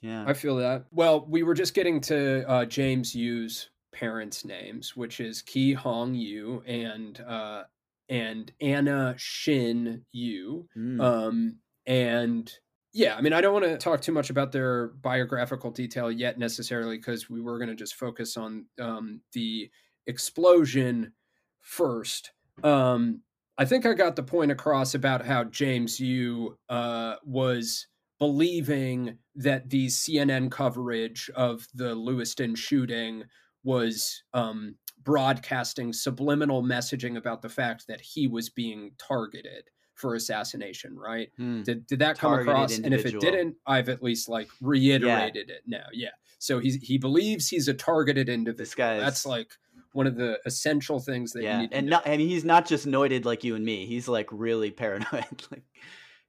Yeah. I feel that. Well, we were just getting to uh, James Yoo's parents' names, which is Ki Hong Yoo and uh, and Anna Shin Yu. Mm. Um, and yeah, I mean, I don't want to talk too much about their biographical detail yet necessarily because we were going to just focus on um, the explosion first. Um, I think I got the point across about how James Yoo uh, was believing that the CNN coverage of the Lewiston shooting was um, broadcasting subliminal messaging about the fact that he was being targeted for assassination, right? Hmm. Did, did that come Targeted across? And if it didn't, I've at least like reiterated it now. Yeah. So he's he believes he's a targeted individual. guy's- That's like one of the essential things that you yeah, need and not, I mean, he's not just noided like you and me. He's like really paranoid, like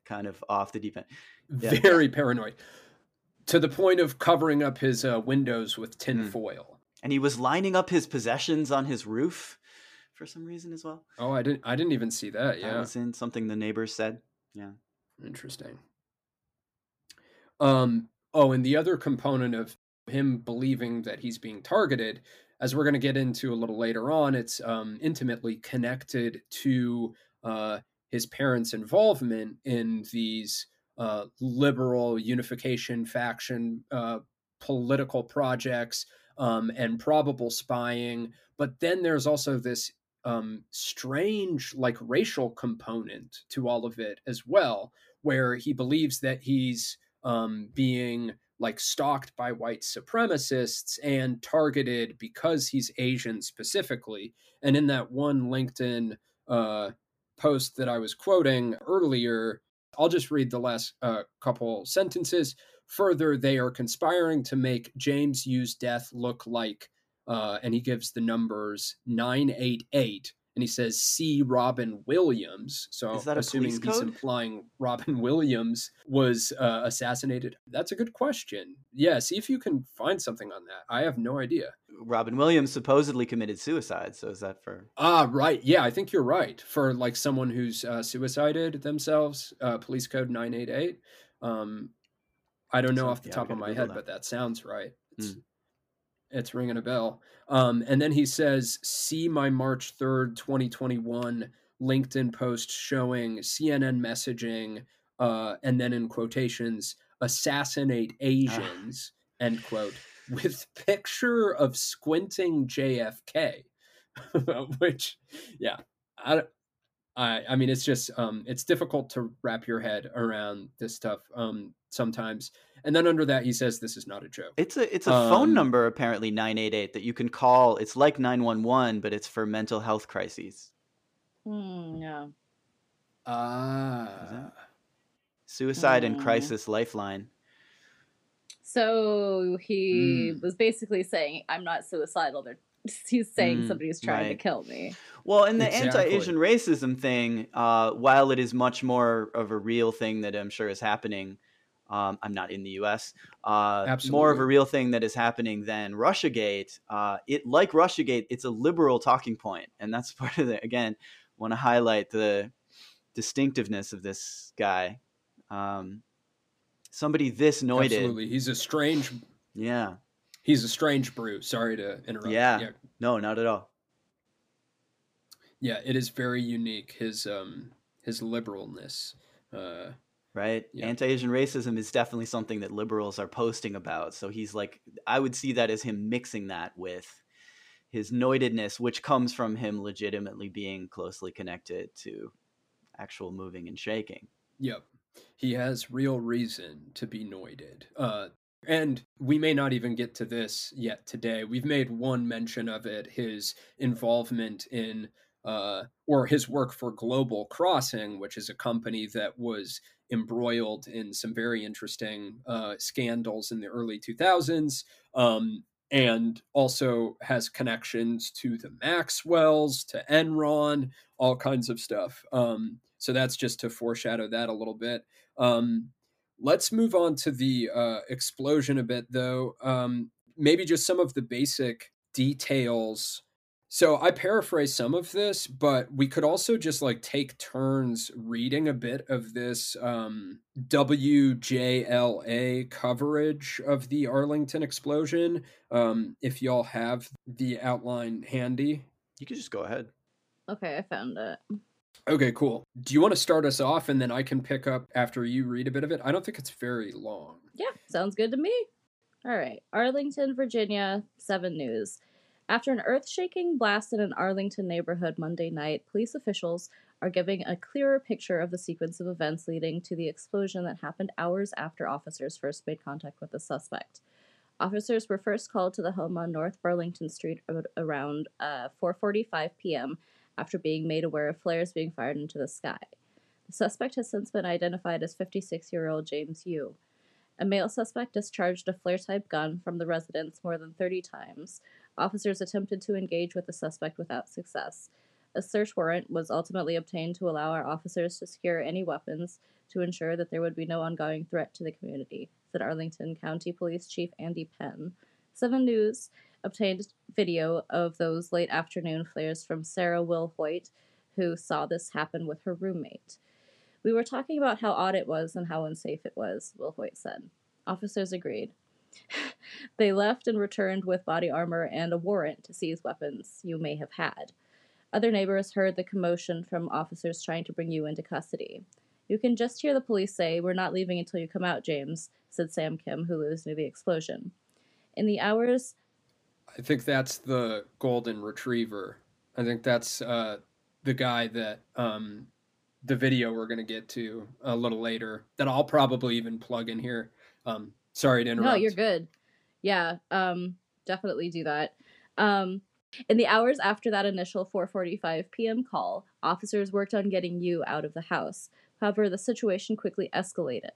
kind of off the deep end. Yeah. very paranoid to the point of covering up his uh, windows with tin Hmm. foil. And he was lining up his possessions on his roof for some reason as well. Oh, I didn't I didn't even see that. That Yeah. was in something the neighbors said. Yeah. Interesting. Um oh, and the other component of him believing that he's being targeted, as we're going to get into a little later on, it's um intimately connected to uh his parents' involvement in these uh liberal unification faction uh political projects um and probable spying, but then there's also this um strange like racial component to all of it as well where he believes that he's um, being like stalked by white supremacists and targeted because he's Asian specifically. And in that one LinkedIn uh, post that I was quoting earlier, I'll just read the last uh, couple sentences. Further, they are conspiring to make James Yoo's death look like, uh, and he gives the numbers 988 and he says C. Robin Williams. So Is that a assuming he's code? implying Robin Williams was uh, assassinated. That's a good question. Yeah, see if you can find something on that. I have no idea. Robin Williams supposedly committed suicide. So is that for? Ah, right. Yeah, I think you're right. For like someone who's uh, suicided themselves, uh, police code 988. Um, I don't know So, off the yeah, top of my Google head, that. but that sounds right. It's, Hmm. It's ringing a bell. Um, and then he says, see my March 3rd, 2021 LinkedIn post showing CNN messaging, uh, and then in quotations, assassinate Asians, end quote, with picture of squinting JFK, which, yeah, I, I, I mean, it's just, um, it's difficult to wrap your head around this stuff, um, sometimes. And then under that, he says, this is not a joke. It's a it's a phone Um, number apparently nine eight eight that you can call. It's like nine one one, but it's for mental health crises. Hmm, no. Ah. Suicide and Hmm. crisis lifeline. So he Hmm. was basically saying, "I'm not suicidal." They're, he's saying Mm, somebody's trying right. to kill me. Well, and the Exactly. anti-Asian racism thing, uh, while it is much more of a real thing that I'm sure is happening, um, I'm not in the U.S. Uh, more of a real thing that is happening than RussiaGate. Uh, it like RussiaGate, it's a liberal talking point, and that's part of the again. Want to highlight the distinctiveness of this guy. Um, somebody this noided, Absolutely. He's a strange, yeah, he's a strange brew. Sorry to interrupt. Yeah. Yeah. no, not at all. Yeah, it is very unique. His, um, his liberalness. Uh, right? Yeah. Anti-Asian racism is definitely something that liberals are posting about. So he's like, I would see that as him mixing that with his noidedness, which comes from him legitimately being closely connected to actual moving and shaking. Yep. He has real reason to be noided. Uh, and we may not even get to this yet today. We've made one mention of it his involvement in, uh, or his work for Global Crossing, which is a company that was embroiled in some very interesting uh, scandals in the early 2000s. Um, and also has connections to the Maxwells, to Enron, all kinds of stuff. Um, so that's just to foreshadow that a little bit. Um, let's move on to the uh, explosion a bit, though. Um, maybe just some of the basic details. So I paraphrase some of this, but we could also just like take turns reading a bit of this um, WJLA coverage of the Arlington explosion. Um, if y'all have the outline handy. You could just go ahead. Okay, I found it. Okay, cool. Do you want to start us off and then I can pick up after you read a bit of it? I don't think it's very long. Yeah, sounds good to me. All right, Arlington, Virginia, 7 News. After an earth shaking blast in an Arlington neighborhood Monday night, police officials are giving a clearer picture of the sequence of events leading to the explosion that happened hours after officers first made contact with the suspect. Officers were first called to the home on North Burlington Street around uh, 4:45 p.m. after being made aware of flares being fired into the sky. The suspect has since been identified as 56-year-old James Yoo. A male suspect discharged a flare-type gun from the residence more than 30 times. Officers attempted to engage with the suspect without success. A search warrant was ultimately obtained to allow our officers to secure any weapons to ensure that there would be no ongoing threat to the community, said Arlington County Police Chief Andy Penn. 7 News obtained video of those late afternoon flares from Sarah Will Hoyt, who saw this happen with her roommate. We were talking about how odd it was and how unsafe it was, Will Hoyt said. Officers agreed. they left and returned with body armor and a warrant to seize weapons Yoo may have had. Other neighbors heard the commotion from officers trying to bring Yoo into custody. You can just hear the police say, We're not leaving until you come out, James, said Sam Kim, who lives near the explosion. In the hours. I think that's the golden retriever. I think that's uh, the guy that um, the video we're going to get to a little later that I'll probably even plug in here. Um, sorry to interrupt. No, Yoo're good. Yeah, um, definitely do that. Um, in the hours after that initial 4:45 p.m. call, officers worked on getting you out of the house. However, the situation quickly escalated.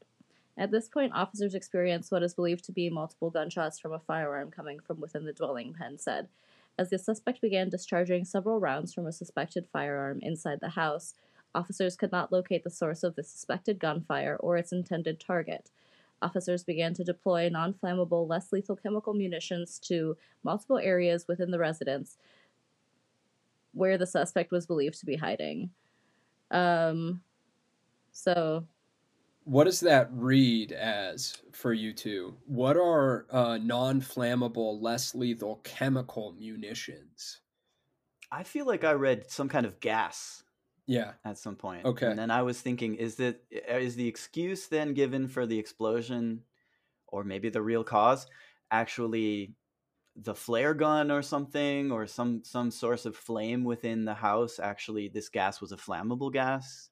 At this point, officers experienced what is believed to be multiple gunshots from a firearm coming from within the dwelling, Penn said. As the suspect began discharging several rounds from a suspected firearm inside the house, officers could not locate the source of the suspected gunfire or its intended target. Officers began to deploy non flammable, less lethal chemical munitions to multiple areas within the residence where the suspect was believed to be hiding. Um, so What does that read as for you two? What are uh, non flammable, less lethal chemical munitions? I feel like I read some kind of gas Yeah. at some point. Okay. And then I was thinking, is that is the excuse then given for the explosion, or maybe the real cause, actually the flare gun or something, or some some source of flame within the house? Actually, this gas was a flammable gas.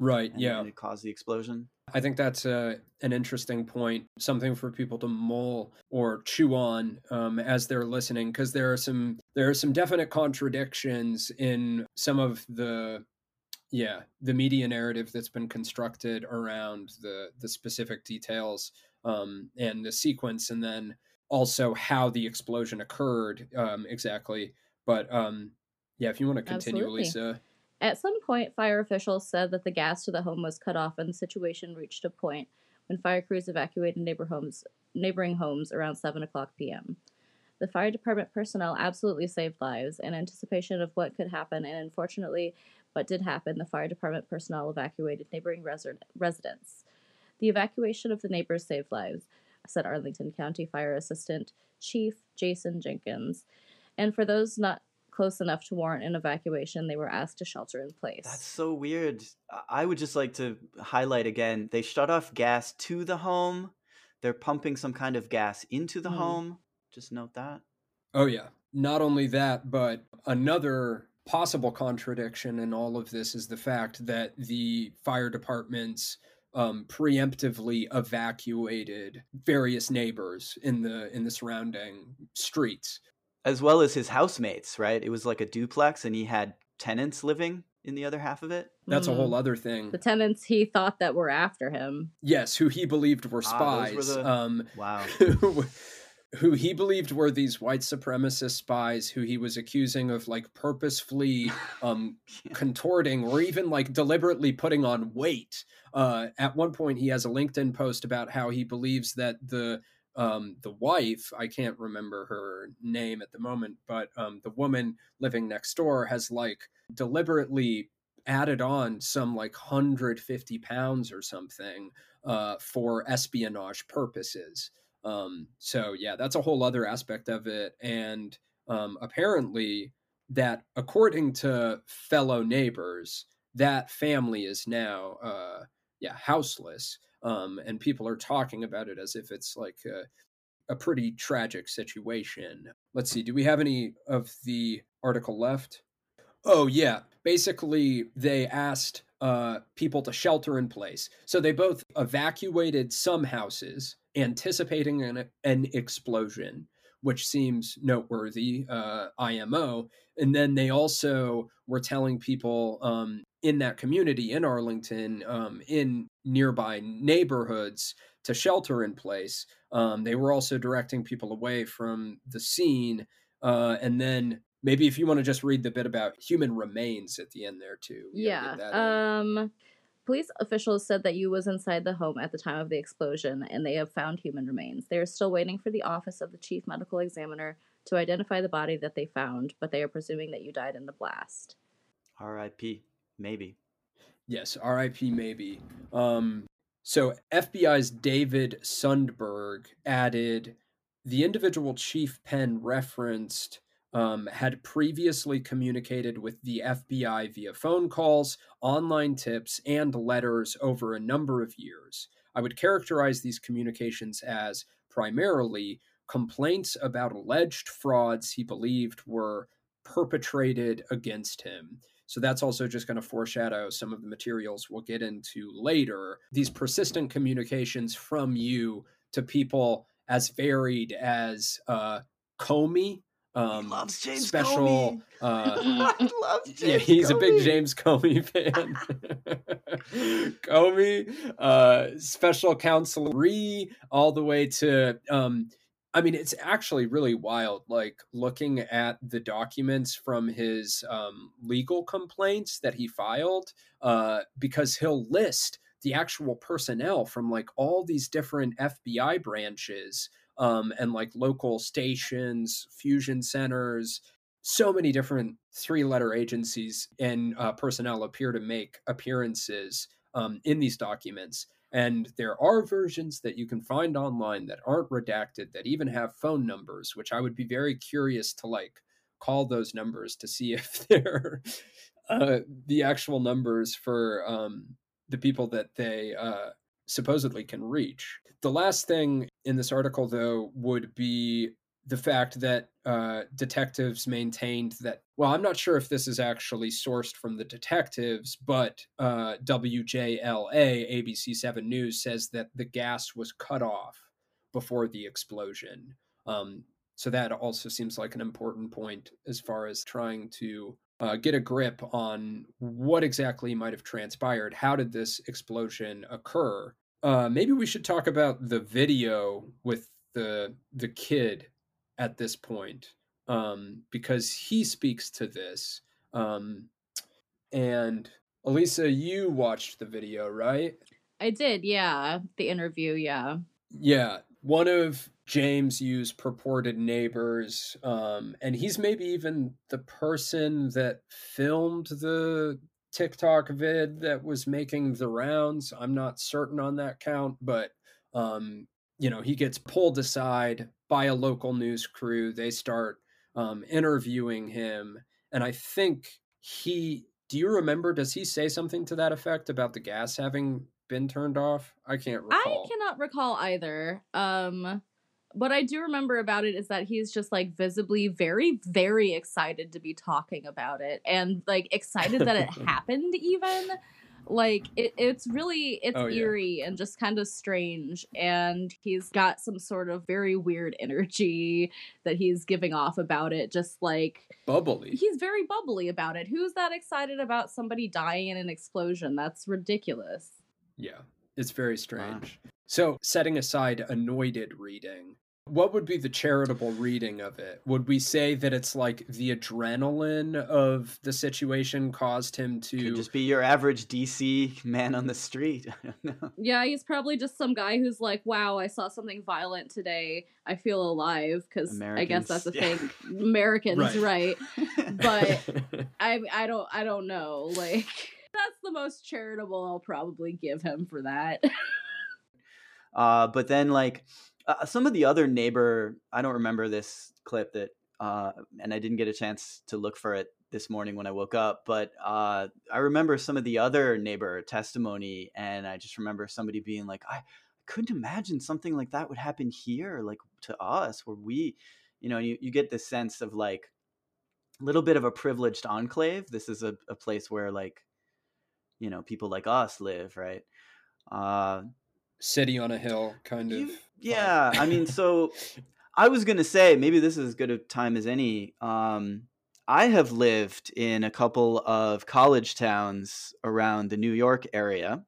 Right. And, yeah. it caused the explosion. I think that's a, an interesting point, something for people to mull or chew on um, as they're listening, because there are some there are some definite contradictions in some of the yeah the media narrative that's been constructed around the the specific details um, and the sequence, and then also how the explosion occurred um, exactly. But um, yeah, if you want to continue, Absolutely. Lisa. At some point, fire officials said that the gas to the home was cut off, and the situation reached a point when fire crews evacuated neighbor homes, neighboring homes around 7 o'clock p.m. The fire department personnel absolutely saved lives in anticipation of what could happen, and unfortunately, what did happen, the fire department personnel evacuated neighboring resi- residents. The evacuation of the neighbors saved lives, said Arlington County Fire Assistant Chief Jason Jenkins. And for those not close enough to warrant an evacuation, they were asked to shelter in place. That's so weird. I- I would just like to highlight again they shut off gas to the home. They're pumping some kind of gas into the Hmm. home. Just note that. Oh, yeah. Not only that, but another possible contradiction in all of this is the fact that the fire departments um, preemptively evacuated various neighbors in the in the surrounding streets. As well as his housemates, right? It was like a duplex and he had tenants living in the other half of it. That's a Mm. whole other thing. The tenants he thought that were after him. Yes, who he believed were Ah, those were spies. the- um, Wow. who, who he believed were these white supremacist spies who he was accusing of like purposefully um, contorting or even like deliberately putting on weight. Uh, at one point, he has a LinkedIn post about how he believes that the um, the wife, I can't remember her name at the moment, but um, the woman living next door has like deliberately added on some like 150 pounds or something uh, for espionage purposes. Um, so yeah, that's a whole other aspect of it. And um, apparently, that according to fellow neighbors, that family is now uh, yeah houseless. Um, and people are talking about it as if it's like a, a pretty tragic situation. Let's see, do we have any of the article left? Oh yeah, basically they asked uh, people to shelter in place. So they both evacuated some houses anticipating an, an explosion, which seems noteworthy, uh, IMO. And then they also were telling people um, in that community in Arlington, um, in nearby neighborhoods, to shelter in place. Um, they were also directing people away from the scene. Uh, and then maybe if you want to just read the bit about human remains at the end there too. Yeah. that. Um police officials said that Yoo was inside the home at the time of the explosion and they have found human remains. They are still waiting for the office of the chief medical examiner to identify the body that they found, but they are presuming that Yoo died in the blast. R.I.P. Maybe. Yes, RIP maybe. Um, so FBI's David Sundberg added the individual Chief Penn referenced um, had previously communicated with the FBI via phone calls, online tips, and letters over a number of years. I would characterize these communications as primarily complaints about alleged frauds he believed were perpetrated against him. So that's also just going to foreshadow some of the materials we'll get into later. These persistent communications from Yoo to people as varied as uh, Comey. Um, loves James special. Uh, I love James yeah, he's a big James Comey fan. Comey, uh, special counsel Ree, all the way to. Um, I mean, it's actually really wild. Like looking at the documents from his um, legal complaints that he filed, uh, because he'll list the actual personnel from like all these different FBI branches um, and like local stations, fusion centers, so many different three letter agencies and uh, personnel appear to make appearances um, in these documents. And there are versions that you can find online that aren't redacted that even have phone numbers, which I would be very curious to like call those numbers to see if they're uh, the actual numbers for um, the people that they uh, supposedly can reach. The last thing in this article, though, would be the fact that uh, detectives maintained that. Well, I'm not sure if this is actually sourced from the detectives, but uh, WJLA, ABC 7 News, says that the gas was cut off before the explosion. Um, so that also seems like an important point as far as trying to uh, get a grip on what exactly might have transpired. How did this explosion occur? Uh, maybe we should talk about the video with the the kid at this point um, because he speaks to this. Um, and Alisa, you watched the video, right? I did, yeah. The interview, yeah. Yeah, one of James Yoo's purported neighbors, um, and he's maybe even the person that filmed the TikTok vid that was making the rounds. I'm not certain on that count, but um, you know, he gets pulled aside by a local news crew. They start um, interviewing him, and I think he. Do you remember? Does he say something to that effect about the gas having been turned off? I can't recall. I cannot recall either. Um what I do remember about it is that he's just like visibly very, very excited to be talking about it and like excited that it happened even. Like it, it's really it's Oh, yeah. eerie and just kind of strange. And he's got some sort of very weird energy that he's giving off about it, just like Bubbly. he's very bubbly about it. Who's that excited about somebody dying in an explosion? That's ridiculous. Yeah, it's very strange. So, setting aside annoyed reading, what would be the charitable reading of it? Would we say that it's like the adrenaline of the situation caused him to Could just be your average DC man on the street. I don't know. Yeah, he's probably just some guy who's like, "Wow, I saw something violent today. I feel alive." Because I guess that's a Americans. thing. Americans, Right. right? But I, I don't, I don't know. Like, that's the most charitable I'll probably give him for that. Uh, but then like uh, some of the other neighbor, I don't remember this clip that, uh, and I didn't get a chance to look for it this morning when I woke up. But uh, I remember some of the other neighbor testimony, and I just remember somebody being like, I, couldn't imagine something like that would happen here, like to us, where we, you know, you, you get this sense of like a little bit of a privileged enclave. This is a, a place where like, you know, people like us live, right? Uh, city on a hill kind of. Yeah, I mean, so I was gonna say maybe this is as good a time as any. Um, I have lived in a couple of college towns around the New York area,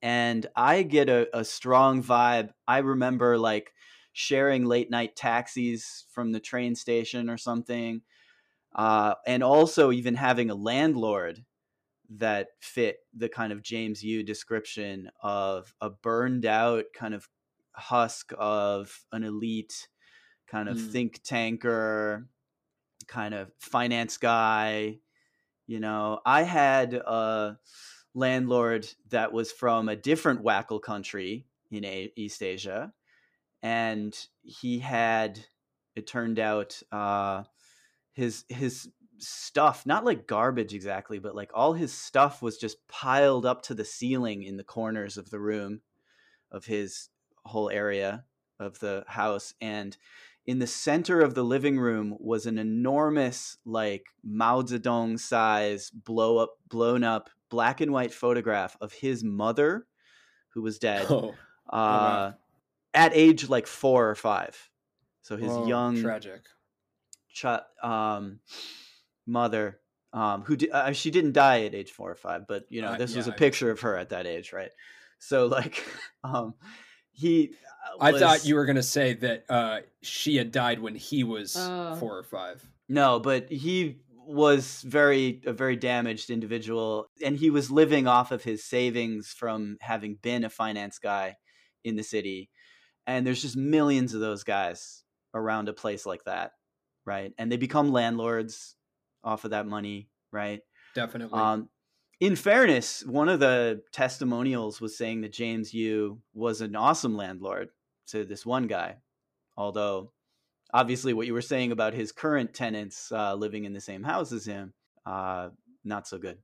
and I get a, a strong vibe. I remember like sharing late night taxis from the train station or something, uh, and also even having a landlord that fit the kind of James Yoo description of a burned out kind of husk of an elite kind of Mm. think tanker, kind of finance guy. You know, I had a landlord that was from a different WACL country in a- East Asia, and he had it turned out uh, his his stuff not like garbage exactly but like all his stuff was just piled up to the ceiling in the corners of the room of his whole area of the house and in the center of the living room was an enormous like Mao Zedong size blow up blown up black and white photograph of his mother who was dead Oh. uh wow. at age like 4 or 5 so his Oh, young tragic. ch- um, mother um, who di- uh, she didn't die at age four or five, but you know Uh, this was a picture of her at that age, right? So like, um, he. uh, I thought you were gonna say that uh, she had died when he was Oh. four or five. No, but he was very a very damaged individual, and he was living off of his savings from having been a finance guy in the city. And there's just millions of those guys around a place like that, right? And they become landlords off of that money, right? Definitely. Um, in fairness, one of the testimonials was saying that James Yoo was an awesome landlord to this one guy, although obviously what you were saying about his current tenants uh, living in the same house as him, uh, not so good.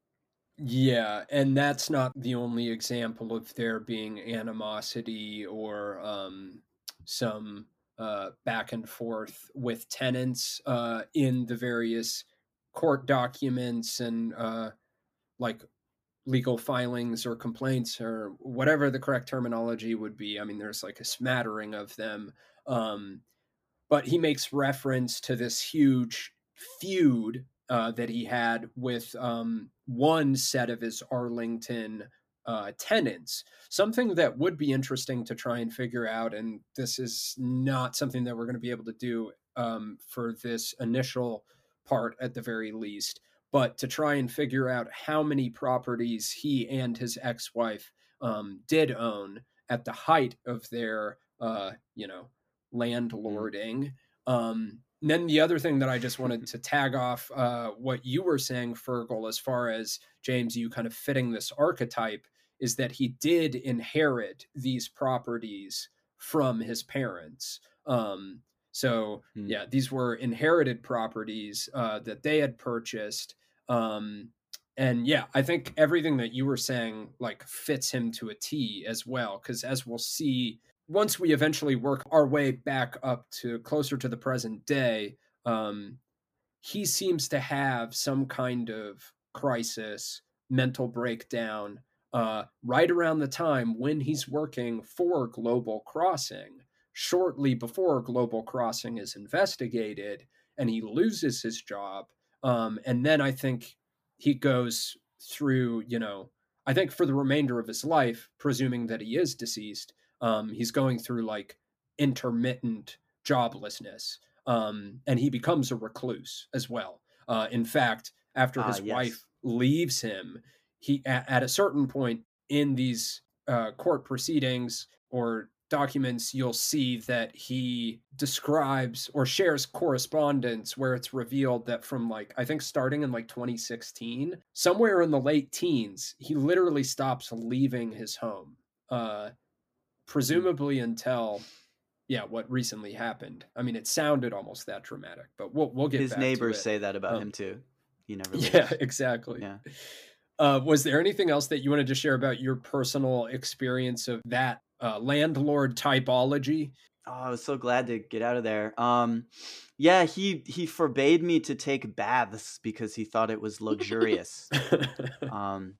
Yeah, and that's not the only example of there being animosity or um, some uh, back and forth with tenants uh, in the various court documents and uh, like legal filings or complaints or whatever the correct terminology would be. I mean, there's like a smattering of them. Um, but he makes reference to this huge feud uh, that he had with um, one set of his Arlington uh, tenants. Something that would be interesting to try and figure out, and this is not something that we're going to be able to do um, for this initial part at the very least, but to try and figure out how many properties he and his ex-wife um, did own at the height of their, uh, you know, landlording. Um, and then the other thing that I just wanted to tag off uh, what Yoo were saying, Fergal, as far as James, you kind of fitting this archetype, is that he did inherit these properties from his parents. Um, so Hmm. yeah, these were inherited properties uh, that they had purchased. Um, and yeah, I think everything that you were saying like fits him to a T as well, because as we'll see, once we eventually work our way back up to closer to the present day, um, he seems to have some kind of crisis, mental breakdown, uh, right around the time when he's working for Global Crossing, shortly before Global Crossing is investigated, and he loses his job. Um, and then I think he goes through, you know, I think for the remainder of his life, presuming that he is deceased, um, he's going through like intermittent joblessness. Um, and he becomes a recluse as well. Uh, in fact, after Ah, his yes. wife leaves him, he at, at a certain point in these uh, court proceedings or documents, you'll see that he describes or shares correspondence where it's revealed that from like I think starting in like 2016, somewhere in the late teens, he literally stops leaving his home, uh, presumably until yeah, what recently happened. I mean, it sounded almost that dramatic, but we'll we'll get His back to neighbors say that about Um, him too. He never. Yeah, exactly. Yeah. Uh, was there anything else that you wanted to share about your personal experience of that uh, landlord typology? Oh, I was so glad to get out of there. Um, yeah, he he forbade me to take baths because he thought it was luxurious. um,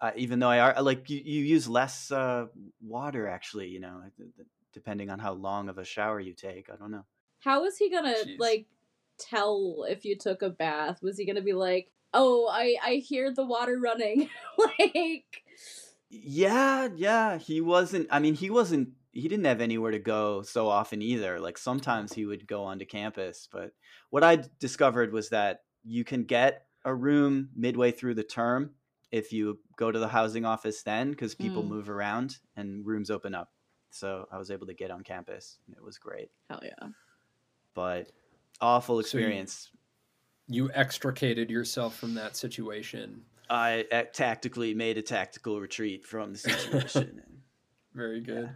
uh, even though I are like you, you use less uh, water actually, you know, depending on how long of a shower you take. I don't know. How was he gonna Jeez. like tell if you took a bath? Was he gonna be like, "Oh, I I hear the water running," like? Yeah, yeah, he wasn't. I mean, he wasn't. He didn't have anywhere to go so often either. Like sometimes he would go onto campus, but what I discovered was that you can get a room midway through the term if you go to the housing office then because people Mm. move around and rooms open up. So I was able to get on campus. and It was great, Hell yeah. but awful So you- experience. You extricated yourself from that situation. I uh, tactically made a tactical retreat from the situation. and Very good.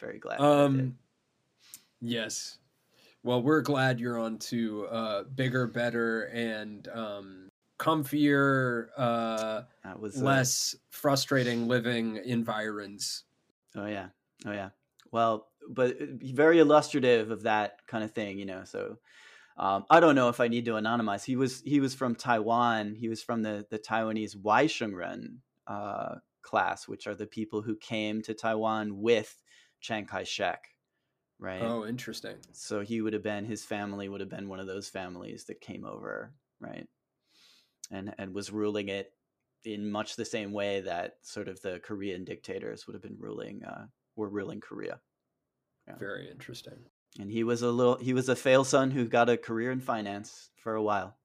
very glad. that I did. Um, yes. Well, we're glad you're on to uh, bigger, better, and um, comfier, uh, That was uh, less frustrating living environs. Oh yeah, oh yeah. Well, but uh, very illustrative of that kind of thing, you know. So um, I don't know if I need to anonymize. He was he was from Taiwan. He was from the the Taiwanese Waishengren uh, class, which are the people who came to Taiwan with Chiang Kai Shek, right? Oh, interesting. So he would have been his family would have been one of those families that came over, right? And and was ruling it in much the same way that sort of the Korean dictators would have been ruling uh, were ruling Korea. Very interesting. And he was a little he was a fail son who got a career in finance for a while.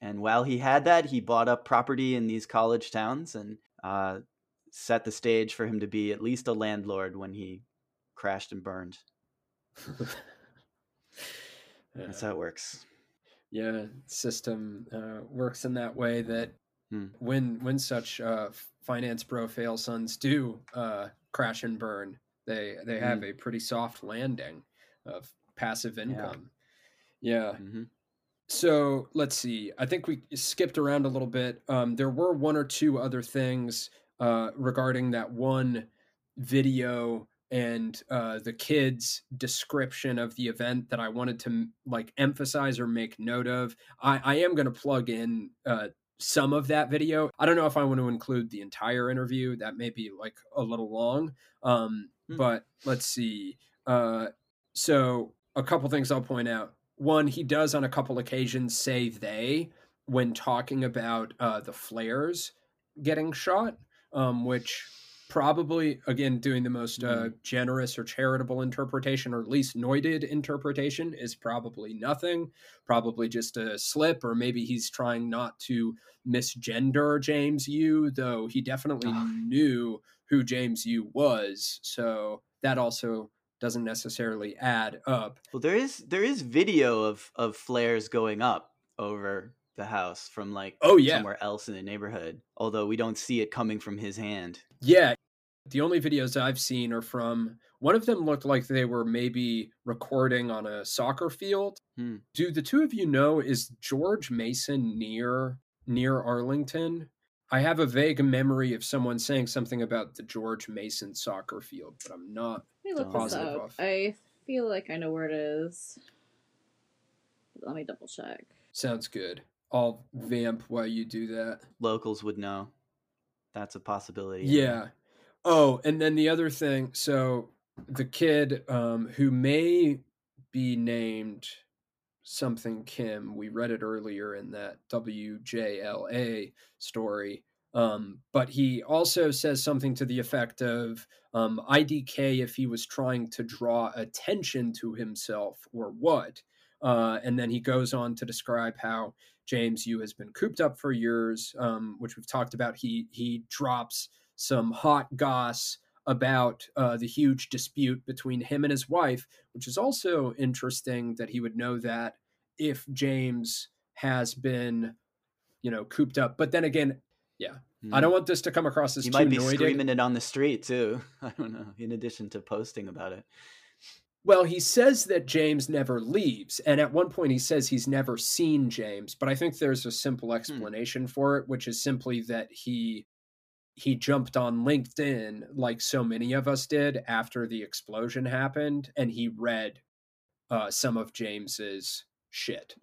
And while he had that, he bought up property in these college towns and uh, set the stage for him to be at least a landlord when he crashed and burned. That's how it works. yeah system uh, works in that way that Hmm. when when such uh, finance bro fail sons do uh, crash and burn they they have a pretty soft landing of passive income. Yeah, Mm-hmm. so let's see. I think we skipped around a little bit. Um, there were one or two other things uh, regarding that one video and uh, the kids description of the event that i wanted to like emphasize or make note of. I, I am going to plug in uh, some of that video. I don't know if i want to include the entire interview. That may be like a little long. Um, Hmm. but let's see. Uh, so a couple things i'll point out. One he does on a couple occasions say they when talking about uh, the flares getting shot um, which probably again doing the most uh, generous or charitable interpretation or at least noided interpretation is probably nothing. Probably just a slip or maybe he's trying not to misgender james Yoo though he definitely knew who james Yoo was. So that also doesn't necessarily add up Well, there is there is video of of flares going up over the house from like Oh, yeah. somewhere else in the neighborhood. Although we don't see it coming from his hand. Yeah. The only videos I've seen are from one of them looked like they were maybe recording on a soccer field. Hmm. Do the two of you know is George Mason near near Arlington? I have a vague memory of someone saying something about the George Mason soccer field, but I'm not Let me look this positive up. of. I feel like I know where it is. Let me double check. Sounds good. I'll vamp while you do that. Locals would know. That's a possibility. Yeah. Oh, and then the other thing, so the kid um who may be named something Kim, we read it earlier in that WJLA story. Um, but he also says something to the effect of um, IDK if he was trying to draw attention to himself or what. Uh, and then he goes on to describe how James Yoo has been cooped up for years, um, which we've talked about. He he drops some hot goss about uh, the huge dispute between him and his wife, which is also interesting that he would know that if James has been, you know, cooped up. But then again, yeah, I don't want this to come across as too. He might be noided. screaming it on the street too. I don't know. In addition to posting about it. Well, he says that James never leaves, and at one point he says he's never seen James, but I think there's a simple explanation for it, which is simply that he he jumped on LinkedIn like so many of us did after the explosion happened, and he read uh, some of James's shit,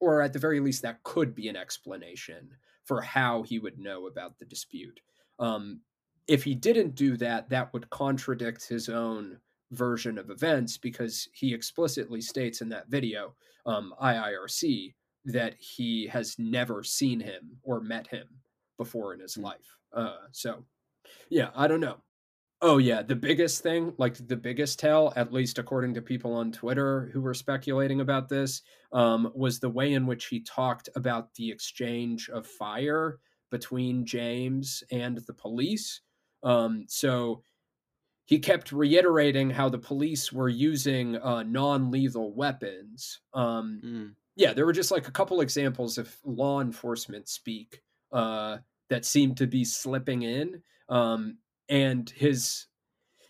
or at the very least, that could be an explanation for how he would know about the dispute. Um, if he didn't do that, that would contradict his own version of events because he explicitly states in that video, um, IIRC, that he has never seen him or met him before in his life. Uh, so, yeah, I don't know. Oh yeah, the biggest thing, like the biggest tell, at least according to people on Twitter who were speculating about this, um, was the way in which he talked about the exchange of fire between James and the police. Um, so he kept reiterating how the police were using uh, non-lethal weapons. Um, Mm. Yeah, there were just like a couple examples of law enforcement speak uh, that seemed to be slipping in. Um, and his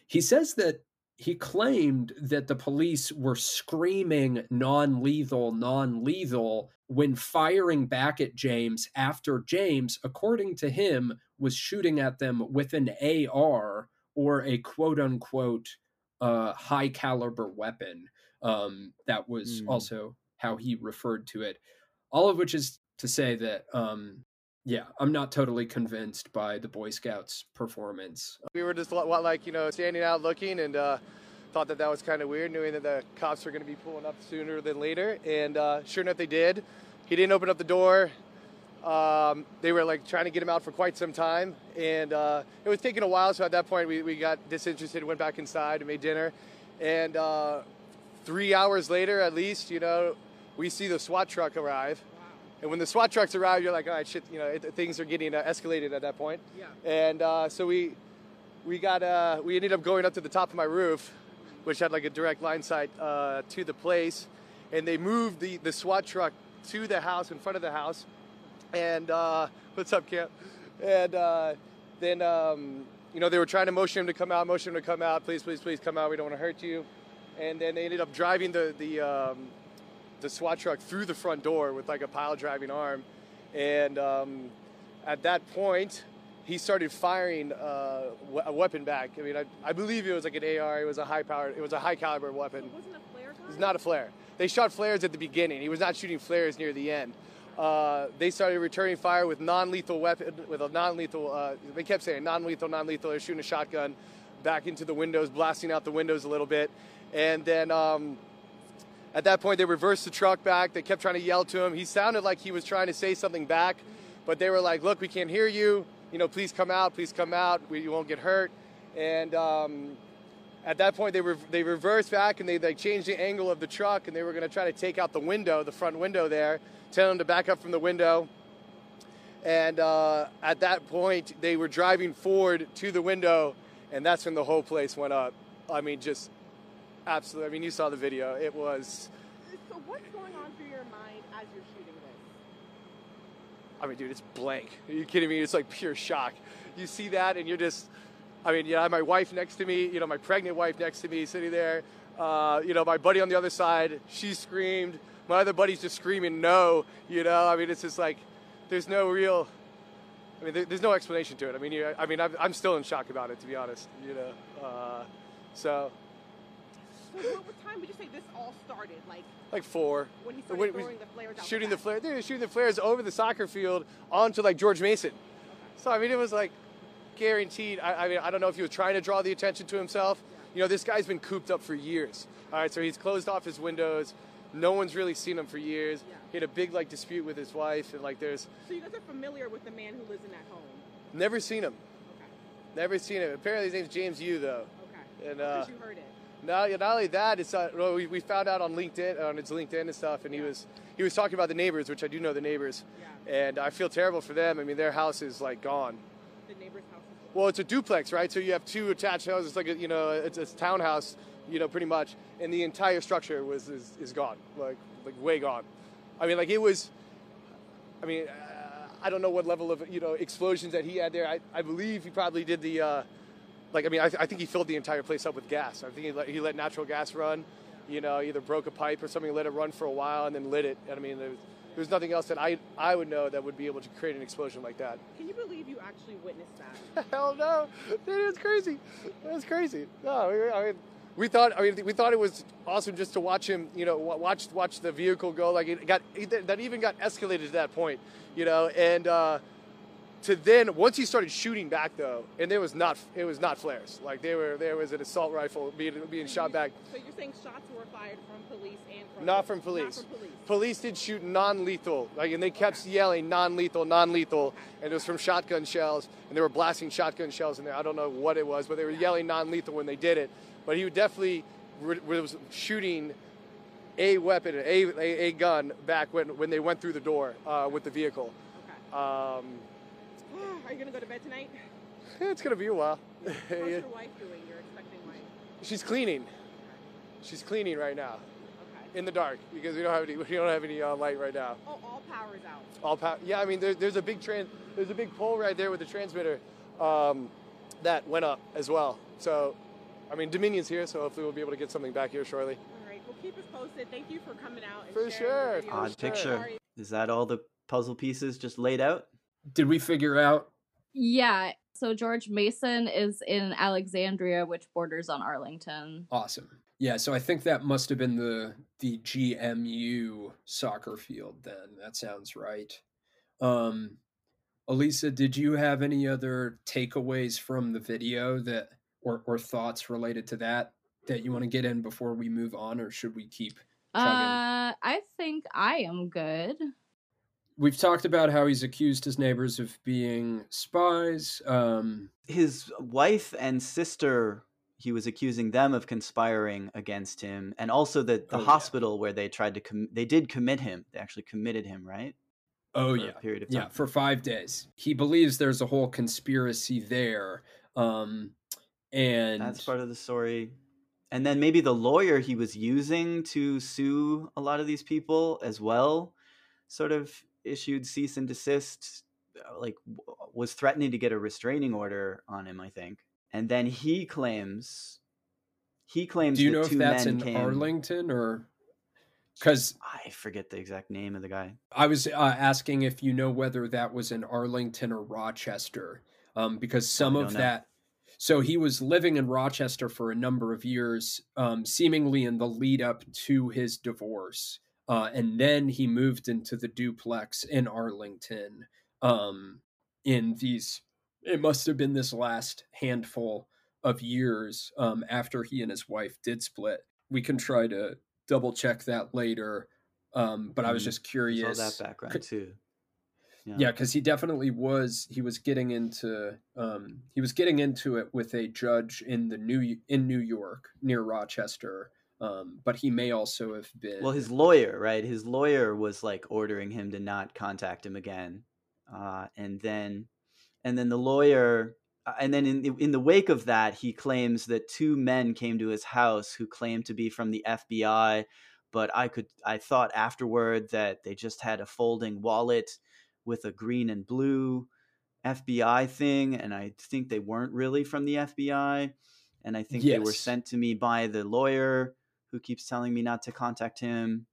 he says that he claimed that the police were screaming non-lethal non-lethal when firing back at James after James according to him was shooting at them with an AR or a quote unquote uh, high caliber weapon um, that was Mm. also how he referred to it all of which is to say that um, yeah, I'm not totally convinced by the Boy Scouts performance. We were just like, you know, standing out looking and uh, thought that that was kind of weird, knowing that the cops were going to be pulling up sooner than later. And uh, sure enough, they did. He didn't open up the door. Um, they were like trying to get him out for quite some time. And uh, it was taking a while. So at that point, we, we got disinterested, went back inside and made dinner. And uh, three hours later, at least, you know, we see the SWAT truck arrive. And when the SWAT trucks arrive, you're like, all right, shit, you know, it, things are getting uh, escalated at that point. Yeah. And uh, so we we got uh, we ended up going up to the top of my roof, which had like a direct line sight uh, to the place, and they moved the the SWAT truck to the house in front of the house. And uh, what's up, Camp? And uh, then um, you know they were trying to motion him to come out, motion him to come out, please, please, please come out. We don't want to hurt you. And then they ended up driving the the um, the SWAT truck through the front door with like a pile driving arm. And um, at that point, he started firing uh, a weapon back. I mean, I, I believe it was like an AR. It was a high powered, it was a high caliber weapon. It wasn't a flare? It's not a flare. They shot flares at the beginning. He was not shooting flares near the end. Uh, they started returning fire with non-lethal weapon, with a non-lethal. Uh, they kept saying non-lethal, non-lethal. They're shooting a shotgun back into the windows, blasting out the windows a little bit, and then um, at that point they reversed the truck back. They kept trying to yell to him. He sounded like he was trying to say something back, but they were like, "Look, we can't hear you. You know, please come out. Please come out. We, you won't get hurt." And um, at that point they re- they reversed back and they changed the angle of the truck and they were going to try to take out the window the front window there tell them to back up from the window and uh, at that point they were driving forward to the window and that's when the whole place went up i mean just absolutely i mean you saw the video it was So what's going on through your mind as you're shooting this? I mean, dude, it's blank. Are you kidding me? It's like pure shock. You see that, and you're just, I mean, yeah, I have my wife next to me, you know, my pregnant wife next to me, sitting there. Uh, you know, my buddy on the other side, she screamed. My other buddy's just screaming no. You know, I mean, it's just like, there's no real. I mean, there, there's no explanation to it. I mean, you, I mean, I'm, I'm still in shock about it, to be honest. You know, uh, so So what, what time would you say this all started? Like like four. when he started When throwing the flares out shooting the the back? flare, dude, shooting the flares over the soccer field onto like George Mason. So I mean, it was like guaranteed. I, I mean, I don't know if he was trying to draw the attention to himself. You know, this guy's been cooped up for years. All right, so he's closed off his windows. No one's really seen him for years. He had a big like dispute with his wife, and like there's So you guys are familiar with the man who lives in that home? never seen him. Never seen him. Apparently, his name's James Yoo though. Okay. And uh, you heard it. No, yeah, not only that, it's uh, well, we, we found out on LinkedIn on his LinkedIn and stuff, and he was he was talking about the neighbors, which I do know the neighbors, and I feel terrible for them. I mean, their house is like gone. The neighbor's house. Well, it's a duplex, right? So you have two attached houses. It's like a, you know, it's a townhouse, you know, pretty much, and the entire structure was is, is gone, like like way gone. I mean, like it was. I mean, uh, I don't know what level of you know explosions that he had there. I, I believe he probably did the. Uh, like I mean, I, I think he filled the entire place up with gas. I think he let, he let natural gas run. You know, either broke a pipe or something, let it run for a while, and then lit it. And I mean, there was, there was nothing else that I I would know that would be able to create an explosion like that. Can you believe you actually witnessed that? Hell no, dude, it's crazy. It's crazy. No, we I mean, we thought I mean we thought it was awesome just to watch him you know watch watch the vehicle go like it got that even got escalated to that point you know and uh, to then once he started shooting back though and there was not it was not flares like they were there was an assault rifle being being shot back So you're saying shots were fired from police and from not from police. Not from police. Police did shoot non-lethal, like, and they kept yelling non-lethal, non-lethal, and it was from shotgun shells, and they were blasting shotgun shells in there. I don't know what it was, but they were yelling non-lethal when they did it. But he definitely re- was shooting a weapon, a, a, a gun back when, when they went through the door uh, with the vehicle. Um, Are you gonna go to bed tonight? it's gonna be a while. How's your wife doing? Your expecting wife. She's cleaning. She's cleaning right now, Okay. in the dark because we don't have any we don't have any uh, light right now. Oh, all power's out. All power. Yeah, I mean, there, there's a big trans, there's a big pole right there with the transmitter um, that went up as well. So, I mean, Dominion's here, so hopefully we'll be able to get something back here shortly. All right. Well, keep us posted. Thank you for coming out. And For sure. Odd picture. Sorry. Is that all the puzzle pieces just laid out? Did we figure out? Yeah. So George Mason is in Alexandria, which borders on Arlington. Awesome. Yeah, so I think that must have been the the GMU soccer field then. That sounds right. Um Alisa, did you have any other takeaways from the video that or or thoughts related to that that you want to get in before we move on or should we keep chugging? Uh, I think I am good. We've talked about how he's accused his neighbors of being spies. Um His wife and sister, he was accusing them of conspiring against him, and also the the Oh, yeah. hospital where they tried to com- they did commit him. They actually committed him, right? Oh For a yeah, period of yeah, for five days. He believes there's a whole conspiracy there, um, and That's part of the story. And then maybe the lawyer he was using to sue a lot of these people as well, sort of issued cease and desist, uh, like was threatening to get a restraining order on him, I think. And then he claims, he claims. Do you know if that's in came, Arlington or? Because I forget the exact name of the guy. I was uh, asking if you know whether that was in Arlington or Rochester, um, because some of know. that. So he was living in Rochester for a number of years, um, seemingly in the lead up to his divorce, uh, and then he moved into the duplex in Arlington. Um, in these, it must have been this last handful of years um, after he and his wife did split. We can try to double check that later. Um, but I was Mm, just curious. all that background too. yeah because he definitely was he was getting into um he was getting into it with a judge in the new in new york near rochester um but he may also have been Well, his lawyer, right? His lawyer was like ordering him to not contact him again, uh, and then, and then the lawyer, uh, and then in the, in the wake of that, he claims that two men came to his house who claimed to be from the FBI, but I could I thought afterward that they just had a folding wallet with a green and blue FBI thing, and I think they weren't really from the FBI, and I think they were sent to me by the lawyer who keeps telling me not to contact him.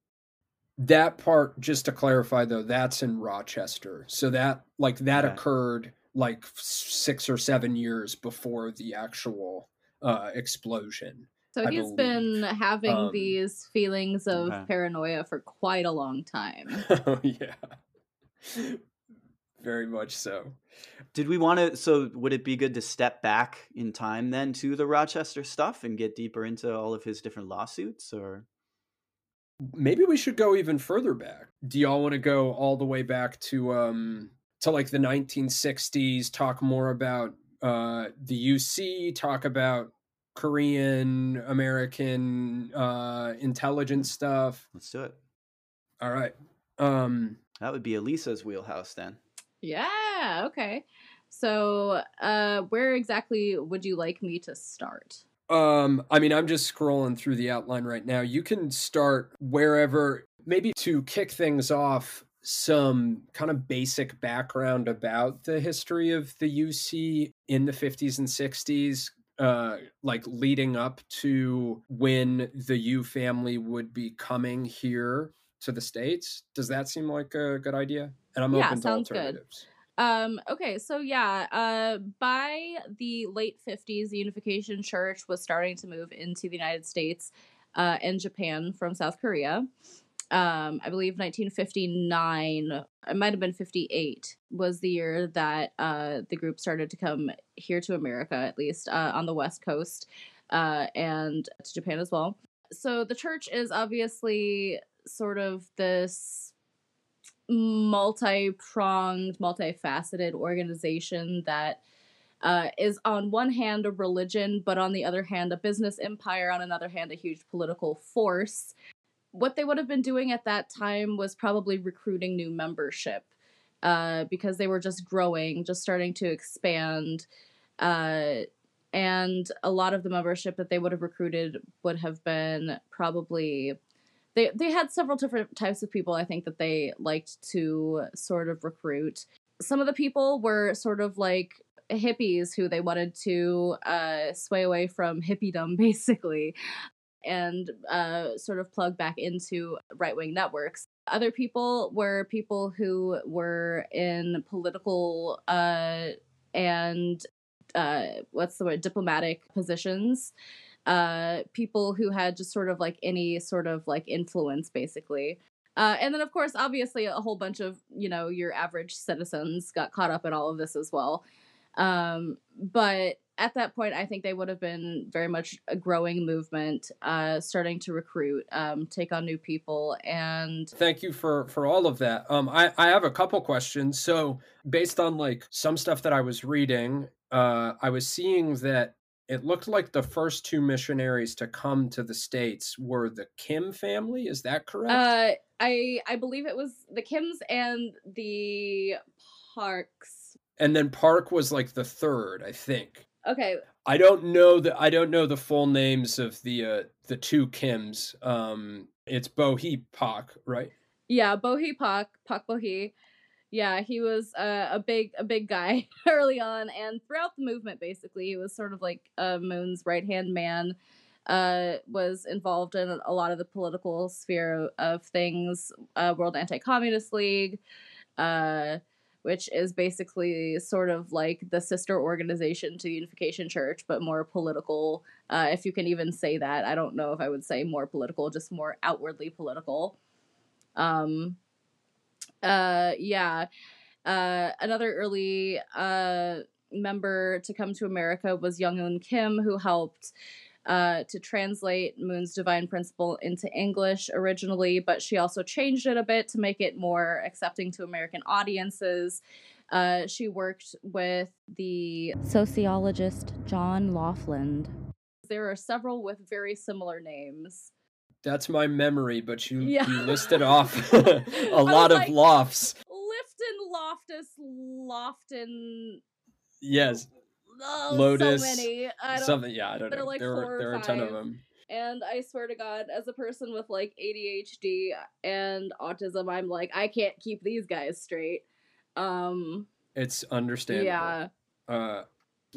that part just to clarify though that's in rochester so that like that Okay. occurred like six or seven years before the actual uh explosion So I he's believe. been having Um, these feelings of okay. paranoia for quite a long time. oh yeah very much so Did we want to? So, would it be good to step back in time then to the Rochester stuff and get deeper into all of his different lawsuits? Or maybe we should go even further back do y'all want to go all the way back to um to like the 1960s talk more about uh the uc talk about korean american uh intelligence stuff let's do it. all right um That would be Alisa's wheelhouse then. Yeah, okay. So, uh, where exactly would you like me to start? Um, I mean, I'm just scrolling through the outline right now. You can start wherever, maybe to kick things off, some kind of basic background about the history of the UC in the 50s and 60s, uh, like leading up to when the Yoo family would be coming here to the States. Does that seem like a good idea? And I'm Yeah, open to sounds good. Um, okay, so yeah, uh, by the late 50s, the Unification Church was starting to move into the United States uh, and Japan from South Korea. Um, I believe 1959, it might have been 58, was the year that uh, the group started to come here to America, at least uh, on the West Coast, uh, and to Japan as well. So the church is obviously sort of this multi pronged, multifaceted organization that uh, is on one hand a religion, but on the other hand a business empire, on another hand a huge political force. What they would have been doing at that time was probably recruiting new membership uh, because they were just growing, just starting to expand. Uh, and a lot of the membership that they would have recruited would have been probably they they had several different types of people I think that they liked to sort of recruit. Some of the people were sort of like hippies who they wanted to uh, sway away from hippiedom basically and uh, sort of plug back into right wing networks. Other people were people who were in political uh, and uh, what's the word diplomatic positions uh people who had just sort of like any sort of like influence basically uh, and then of course obviously a whole bunch of you know your average citizens got caught up in all of this as well um but at that point i think they would have been very much a growing movement uh starting to recruit um take on new people and Thank you for for all of that. Um, I I have a couple questions. So based on like some stuff that I was reading, uh, I was seeing that it looked like the first two missionaries to come to the states were the Kim family. Is that correct? uh i i believe it was the kims and the parks and then Park was like the third, I think. okay I don't know the I don't know the full names of the uh the two Kims. Um, it's Bohi Pak, right? Yeah, Bohi Pak, Pak Bohi. Yeah, he was uh, a big a big guy early on, and throughout the movement, basically, he was sort of like uh, Moon's right hand man. Uh, was involved in a lot of the political sphere of things. Uh, World Anti Communist League, uh, which is basically sort of like the sister organization to the Unification Church, but more political. Uh, if you can even say that, I don't know if I would say more political, just more outwardly political. Um, uh, yeah. Uh, another early uh, member to come to America was Young Oon Kim, who helped uh, to translate Moon's Divine Principle into English originally, but she also changed it a bit to make it more accepting to American audiences. Uh, she worked with the sociologist John Lofland. There are several with very similar names. That's my memory, but you Yeah. you listed off a lot of like- lofts. Lifton, Loftus, Lofton. Yes. Oh, Lotus. So many. I don't, something. Yeah, I don't know. like there are there are a ton of them. And I swear to God, as a person with like ADHD and autism, I'm like, I can't keep these guys straight. Um, It's understandable. yeah. Uh,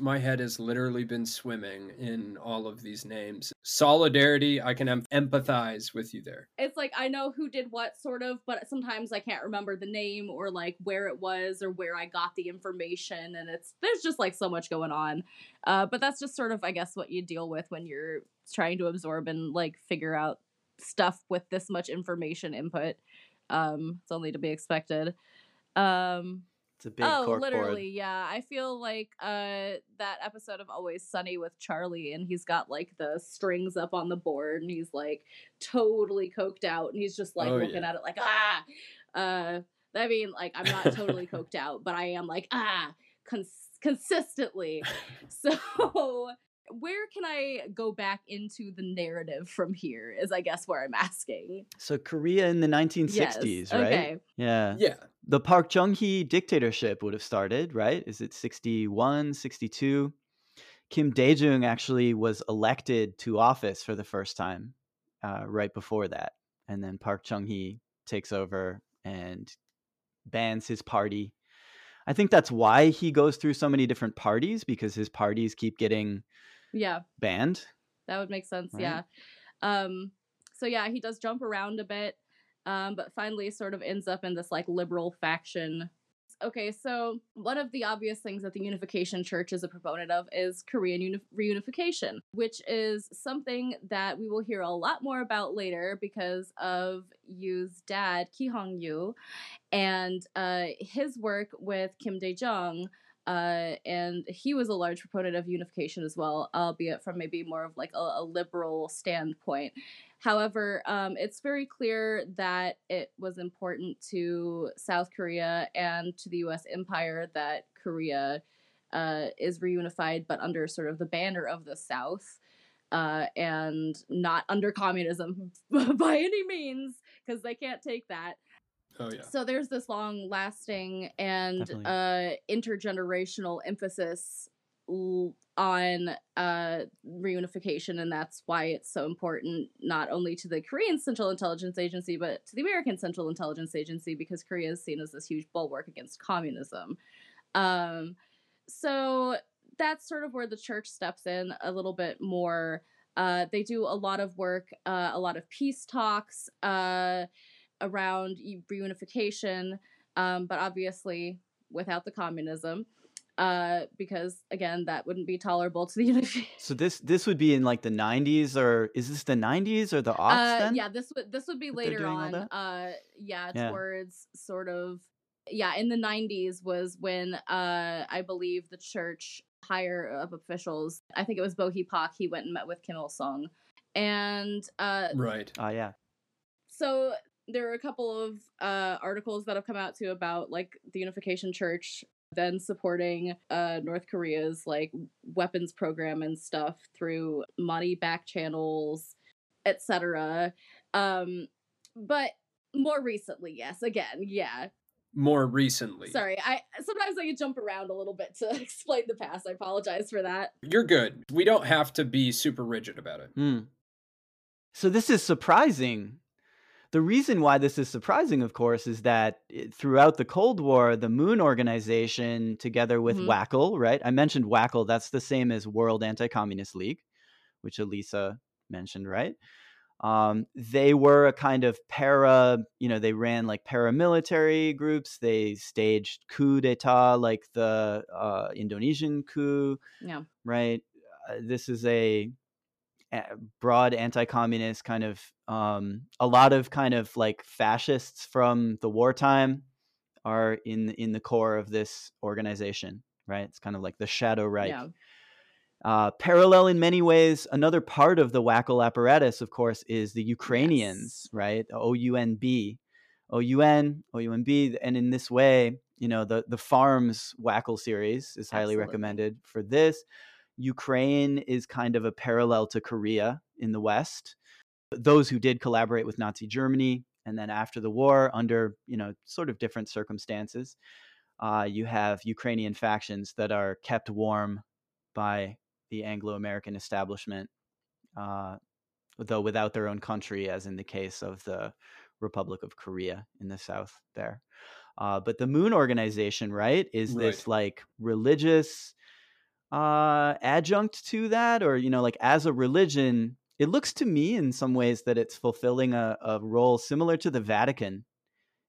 my head has literally been swimming in all of these names. Solidarity, I can em- empathize with you there. It's like I know who did what, sort of, but sometimes I can't remember the name or like where it was or where I got the information. And it's there's just like so much going on. Uh, but that's just sort of, I guess, what you deal with when you're trying to absorb and like figure out stuff with this much information input. Um, it's only to be expected. Um, It's a big oh, literally, yeah. I feel like uh that episode of Always Sunny with Charlie, and he's got like the strings up on the board, and he's like totally coked out, and he's just like Oh, looking yeah. at it like ah. Uh, I mean, like I'm not totally coked out, but I am like ah cons- consistently. So where can I go back into the narrative from here? Is I guess where I'm asking. So Korea in the 1960s, right? okay. Yeah. Yeah. The Park Chung-hee dictatorship would have started, right? Is it 61, 62? Kim Dae-jung actually was elected to office for the first time uh, right before that. And then Park Chung-hee takes over and bans his party. I think that's why he goes through so many different parties because his parties keep getting Yeah. banned. That would make sense. Right. Yeah. Um, so yeah, he does jump around a bit, um, but finally sort of ends up in this like liberal faction. okay, so one of the obvious things that the Unification Church is a proponent of is Korean uni- reunification, which is something that we will hear a lot more about later because of Yoo's dad, Ki Hong Yoo, and uh, his work with Kim Dae Jung. Uh, and he was a large proponent of unification as well, albeit from maybe more of like a, a liberal standpoint. However, um, it's very clear that it was important to South Korea and to the U.S. empire that Korea uh, is reunified, but under sort of the banner of the South. Uh, and not under communism by any means, because they can't take that. Oh yeah. So there's this long lasting and uh, intergenerational emphasis l- on uh, reunification, and that's why it's so important not only to the Korean Central Intelligence Agency, but to the American Central Intelligence Agency, because Korea is seen as this huge bulwark against communism. Um, so that's sort of where the church steps in a little bit more. Uh, they do a lot of work, uh, a lot of peace talks. Uh, around reunification, um, but obviously without the communism, uh, because again, that wouldn't be tolerable to the unity. So this this would be in like the 90s or is this the 90s or the aughts Uh, then? yeah, this would this would be that they're later doing all on. that? Uh, yeah, Yeah. towards sort of yeah, in the '90s was when uh, I believe the church higher up officials. I think it was Bo Hi Park. He went and met with Kim Il Sung, and uh, Right. Oh yeah. so there are a couple of uh, articles that have come out too about like the unification church then supporting uh, north korea's like weapons program and stuff through money back channels etc um but more recently yes again yeah More recently. sorry i sometimes i jump around a little bit to explain the past i apologize for that You're good. We don't have to be super rigid about it. Hmm. So this is surprising. The reason why this is surprising, of course, is that throughout the Cold War, the Moon Organization, together with Mhm. WACL, right? I mentioned WACL. That's the same as World Anti-Communist League, which Alisa mentioned, right? Um, they were a kind of para, you know, they ran like paramilitary groups. They staged coup d'état, like the uh, Indonesian coup yeah right? Uh, this is a, a broad anti-communist kind of um, a lot of kind of like fascists from the wartime are in in the core of this organization, right? It's kind of like the Shadow Reich. yeah Uh, parallel in many ways, another part of the WACL apparatus, of course, is the Ukrainians, right? OUNB, OUN, OUNB, and in this way, you know, the the Farms WACL series is highly Absolutely. recommended for this. Ukraine is kind of a parallel to Korea in the West. Those who did collaborate with Nazi Germany, and then after the war, under you know sort of different circumstances, uh, you have Ukrainian factions that are kept warm by the Anglo-American establishment, uh, though without their own country, as in the case of the Republic of Korea in the south there. Uh, but the Moon Organization, right, is this like religious uh, adjunct to that, or you know, like as a religion, it looks to me in some ways that it's fulfilling a, a role similar to the Vatican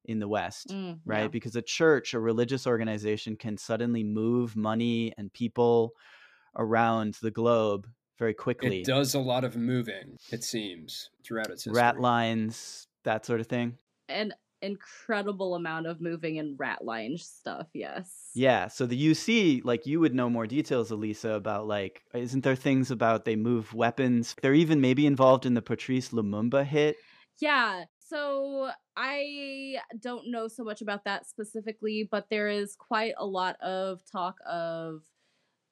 in the West Mm, right? yeah. Because a church, a religious organization, can suddenly move money and people around the globe very quickly. It does a lot of moving, it seems, throughout its history. Rat lines, that sort of thing. an incredible amount of moving and rat line stuff yes Yeah. So the UC, like you would know more details, Alisa, about like, isn't there things about they move weapons? They're even maybe involved in the Patrice Lumumba hit. Yeah. So I don't know so much about that specifically, but there is quite a lot of talk of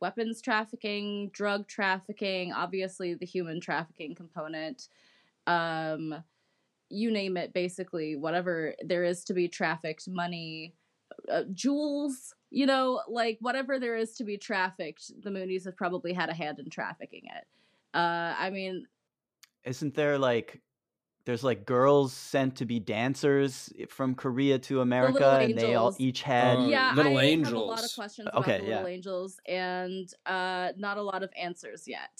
weapons trafficking, drug trafficking, obviously the human trafficking component. Um you name it basically whatever there is to be trafficked money uh, jewels you know like whatever there is to be trafficked the moonies have probably had a hand in trafficking it uh i mean Isn't there like, there's like girls sent to be dancers from Korea to America, and they all each had. yeah, Little I have a lot of Angels. questions Okay, about the yeah. Little Angels, and uh, not a lot of answers yet.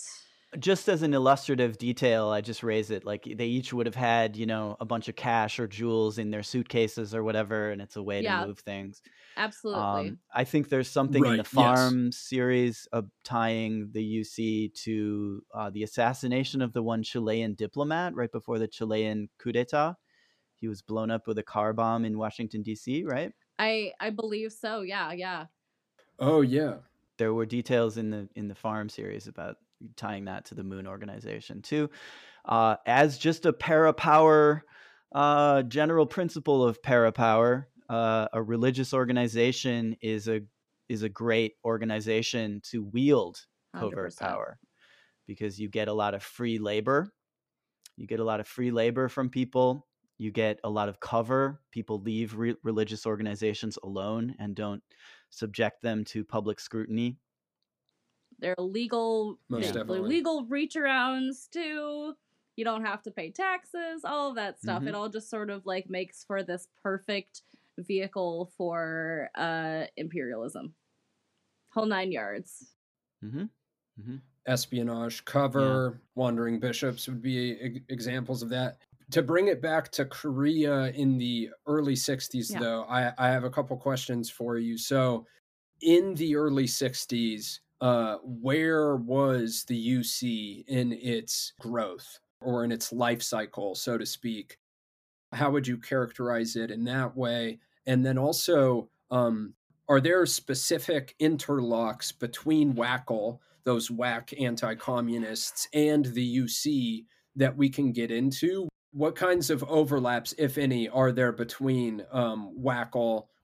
Just as an illustrative detail, I just raise it like they each would have had, you know, a bunch of cash or jewels in their suitcases or whatever, and it's a way Yeah. to move things. Absolutely. Um, I think there's something in Right, the yes. Farm series of tying the UC to uh, the assassination of the one Chilean diplomat right before the Chilean coup d'état. He was blown up with a car bomb in Washington D.C. Right? I I believe so. Yeah, yeah. Oh yeah. There were details in the in the Farm series about tying that to the Moon organization too, uh, as just a parapower uh, general principle of parapower. Uh, a religious organization is a is a great organization to wield covert 100%. power because you get a lot of free labor. You get a lot of free labor from people. You get a lot of cover. People leave re- religious organizations alone and don't subject them to public scrutiny. There are legal Most there are definitely. legal reach arounds too. You don't have to pay taxes, all of that stuff. Mhm. It all just sort of like makes for this perfect vehicle for uh imperialism. Whole nine yards. Mm-hmm. Mm-hmm. espionage cover wandering bishops would be e- examples of that to bring it back to korea in the early 60s Yeah. though I, I have a couple questions for you so in the early 60s uh, where was the uc in its growth or in its life cycle so to speak? How would you characterize it in that way? And then also um, are there specific interlocks between WACL those whack anti-communists and the uc that we can get into? What kinds of overlaps if any are there between um,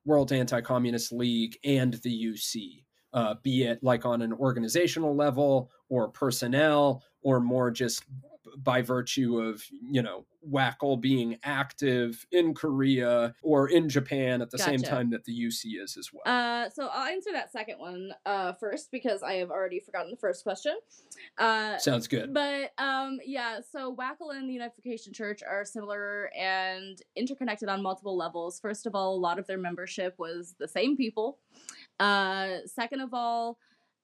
world anti-communist league and the uc uh, be it like on an organizational level or personnel or more just by virtue of you know WACL being active in korea or in japan at the same time that the uc is as well Uh, so I'll answer that second one uh, first because I have already forgotten the first question. Uh, sounds good But um, yeah, so WACL and the Unification Church are similar and interconnected on multiple levels. First of all, a lot of their membership was the same people. Uh, second of all,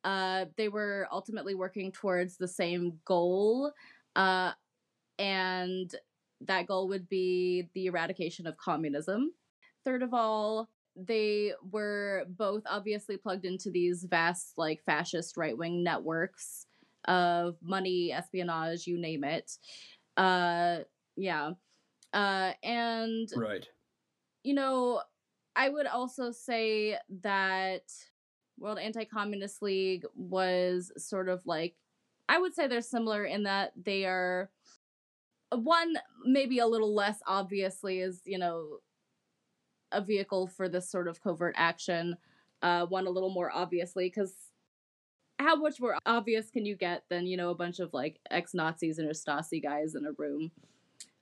uh, they were ultimately working towards the same goal, uh, and that goal would be the eradication of communism. Third of all, they were both obviously plugged into these vast, like fascist right wing networks of money, espionage, you name it. Uh, yeah. Uh, and right you know, I would also say that World Anti Communist League was sort of like, I would say they're similar in that they are one, maybe a little less obviously, is, you know, a vehicle for this sort of covert action. Uh, one a little more obviously, because how much more obvious can you get than, you know, a bunch of like ex Nazis and Stasi guys in a room?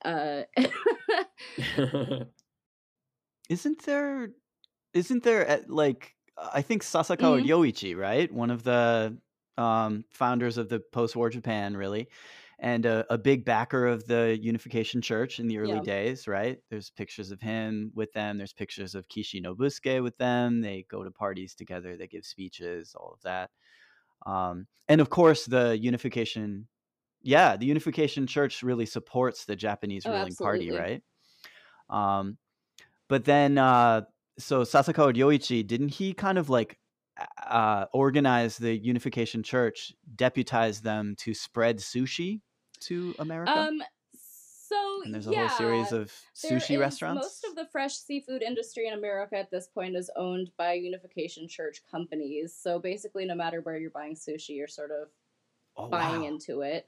Uh, Isn't there? Isn't there uh, like I think Sasakawa Mhm. Yoichi, right? One of the um, founders of the post-war Japan, really, and a, a big backer of the Unification Church in the early Yeah. days, right? There's pictures of him with them. There's pictures of Kishi Nobusuke with them. They go to parties together. They give speeches, all of that. Um, and of course, the Unification, yeah, the Unification Church really supports the Japanese Oh, ruling party, right? Um, but then, uh, so Sasakawa Ryoichi, didn't he kind of like uh, organize the Unification Church, deputize them to spread sushi to America? Um. So and there's a yeah, whole series of sushi is- restaurants. Most of the fresh seafood industry in America at this point is owned by Unification Church companies. So basically, no matter where you're buying sushi, you're sort of oh, buying wow. into it.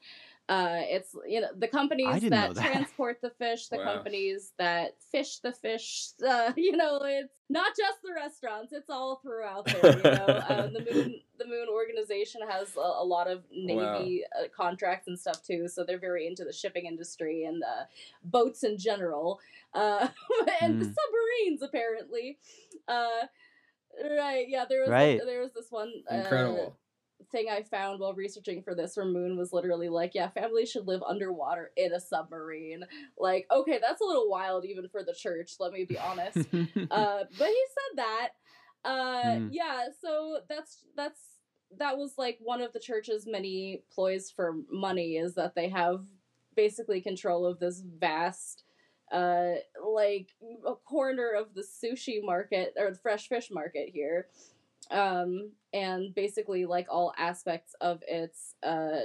Uh, it's you know the companies that, that. transport the fish, the Wow. companies that fish the fish. Uh, you know, it's not just the restaurants; it's all throughout there. You know, uh, the moon the Moon organization has a, a lot of navy uh, contracts and stuff too, so they're very into the shipping industry and uh, boats in general, uh, and Mm. submarines apparently. Uh, right? Yeah, there was Right. there was this one uh, incredible thing I found while researching for this from Moon was literally like, yeah, families should live underwater in a submarine. Like, okay, that's a little wild even for the church, let me be honest. uh, but he said that. Uh, Mm. yeah, so that's that's that was like one of the church's many ploys for money is that they have basically control of this vast uh like a corner of the sushi market or the fresh fish market here um and basically like all aspects of its uh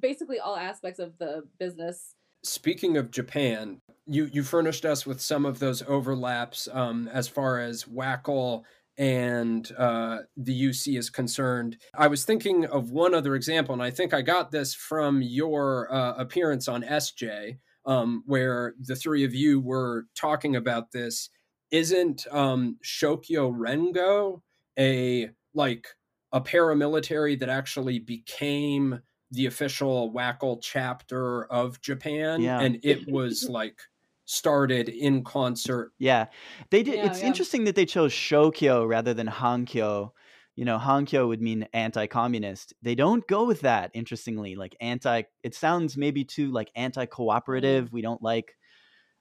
basically all aspects of the business Speaking of Japan, you you furnished us with some of those overlaps um, as far as WACL and uh, the UC is concerned. I was thinking of one other example, and I think I got this from your uh, appearance on SJ, um, where the three of you were talking about this. Isn't um, Shokyo Rengo a like a paramilitary that actually became the official WACL chapter of Japan, Yeah. and it was like started in concert. Yeah, they did. Yeah, it's yeah. interesting that they chose Shokyo rather than Hankyo. You know, Hankyo would mean anti-communist. They don't go with that. Interestingly, like anti. It sounds maybe too like anti-cooperative. We don't like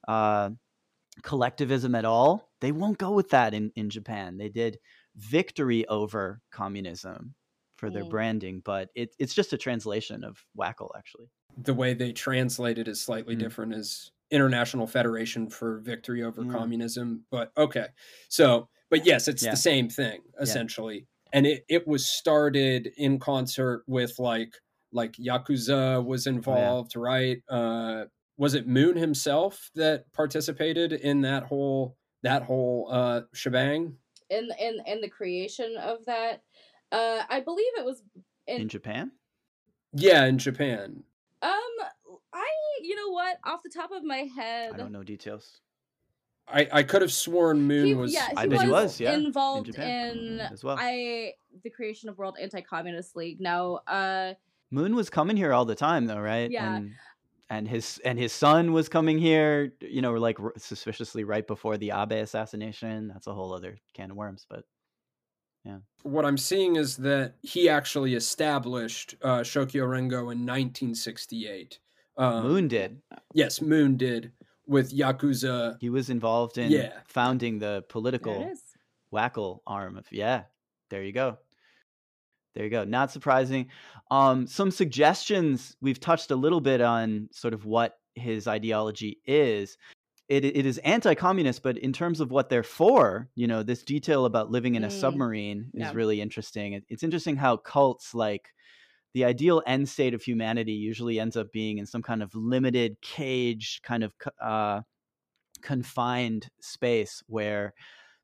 uh, collectivism at all. They won't go with that in in Japan. They did victory over communism for their Mm. branding, but it, it's just a translation of WACL, actually. The way they translate it is slightly Mm. different as International Federation for Victory Over Yeah. Communism. But okay. So, but yes, it's Yeah. the same thing essentially. And it, it was started in concert with like like Yakuza was Oh, involved, right? Uh was it Moon himself that participated in that whole that whole uh shebang? In in in the creation of that uh i believe it was in, In Japan, Yeah, in Japan. um i you know what off the top of my head I don't know details. I, I could have sworn Moon he, was yeah, he I bet was, he was, yeah, in involved Japan in, as well. I the creation of World Anti-Communist League. Now, uh, Moon was coming here all the time, though, right? Yeah. And, and his and his son was coming here. You know, like r- suspiciously right before the Abe assassination. That's a whole other can of worms. But yeah, what I'm seeing is that he actually established uh, Shokyo Rengo in 1968. Um, Moon did. Yes, Moon did with Yakuza. He was involved in Yeah. founding the political it is. WACL arm of yeah. There you go. There you go. Not surprising. Um, some suggestions we've touched a little bit on sort of what his ideology is. It it is anti-communist, but in terms of what they're for, you know, this detail about living in a Mm, submarine is yeah. really interesting. It- It's interesting how cults like the ideal end state of humanity usually ends up being in some kind of limited cage kind of uh, confined space where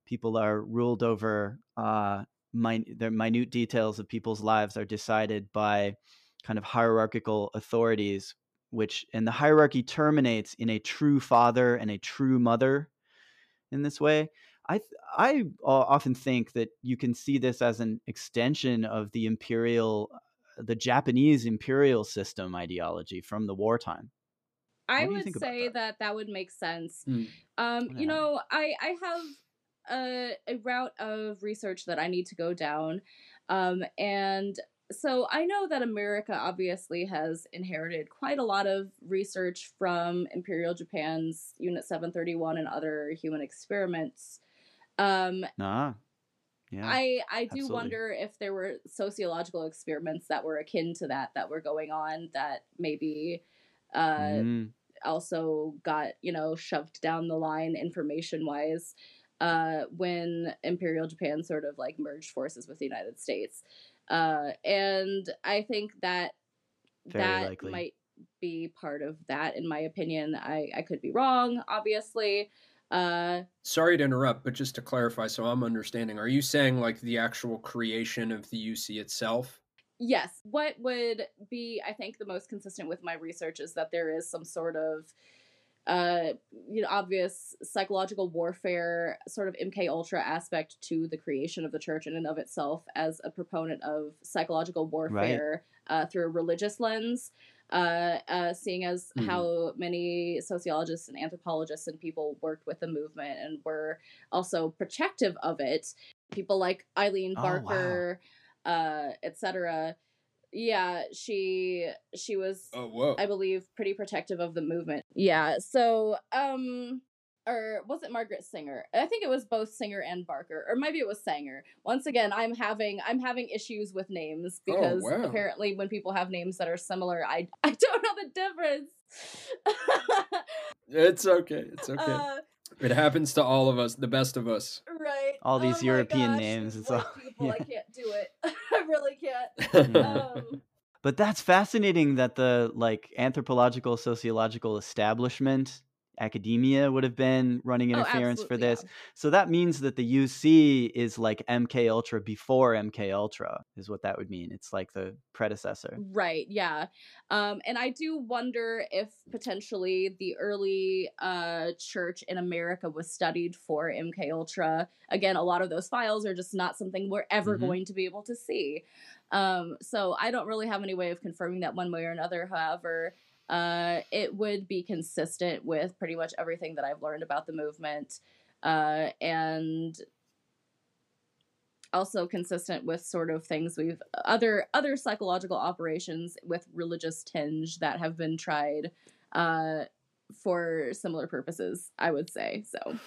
people are ruled over uh min- their minute details of people's lives are decided by kind of hierarchical authorities which and the hierarchy terminates in a true father and a true mother in this way i i often think that you can see this as an extension of the imperial the japanese imperial system ideology from the wartime I What do you would say that? that would make sense. Hmm. Um, Yeah. you know, I I have a, a route of research that I need to go down, um, and so I know that America obviously has inherited quite a lot of research from Imperial Japan's Unit Seven Thirty One and other human experiments. Um, ah yeah I I do absolutely. wonder if there were sociological experiments that were akin to that that were going on that maybe uh, Mm. also got you know shoved down the line information wise uh, when Imperial Japan sort of like merged forces with the United States, uh, and I think that Very that likely. might be part of that. In my opinion, I I could be wrong, obviously. Uh, Sorry to interrupt, but just to clarify, so I'm understanding, are you saying like the actual creation of the UC itself? Yes. What would be, I think, the most consistent with my research is that there is some sort of, uh, you know, obvious psychological warfare, sort of MK Ultra aspect to the creation of the church in and of itself as a proponent of psychological warfare uh, through a religious lens. Uh, uh, seeing as Mhm. how many sociologists and anthropologists and people worked with the movement and were also protective of it, people like Eileen Oh, wow. Barker, uh, etc. Yeah, she she was Oh, whoa. I believe pretty protective of the movement. Yeah, so um or was it Margaret Singer? I think it was both Singer and Barker, or maybe it was Sanger. Once again, I'm having I'm having issues with names Oh, because wow. apparently when people have names that are similar, I I don't know the difference. It's okay. It's okay. Uh, it happens to all of us, the best of us. right. All these Oh European gosh, names. these It's all, white people, I can't do it. I really can't. Um, But that's fascinating that the like anthropological sociological establishment academia would have been running Oh, interference for absolutely, this. So that means that the UC is like MK Ultra before MK Ultra is what that would mean. It's like the predecessor. Right, yeah. Um, and I do wonder if potentially the early uh, church in America was studied for MK Ultra. Again, a lot of those files are just not something we're ever Mhm. going to be able to see. Um, so I don't really have any way of confirming that one way or another. However, uh, it would be consistent with pretty much everything that I've learned about the movement. Uh, and also consistent with sort of things we've other other psychological operations with religious tinge that have been tried uh for similar purposes i would say so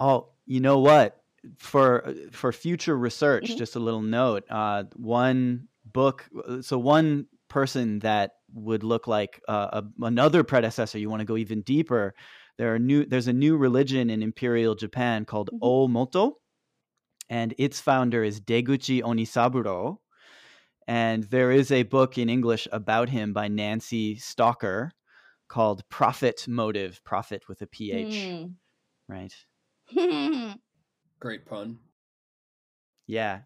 Oh, you know what? For for future research, Mhm. just a little note. Uh, one book. So one person that would look like uh, a, another predecessor. You want to go even deeper. There are new. There's a new religion in Imperial Japan called Omoto, and its founder is Deguchi Onisaburo. And there is a book in English about him by Nancy Stalker called Prophet Motive. Prophet with a PH. Hmm. Right. Great pun. Yeah.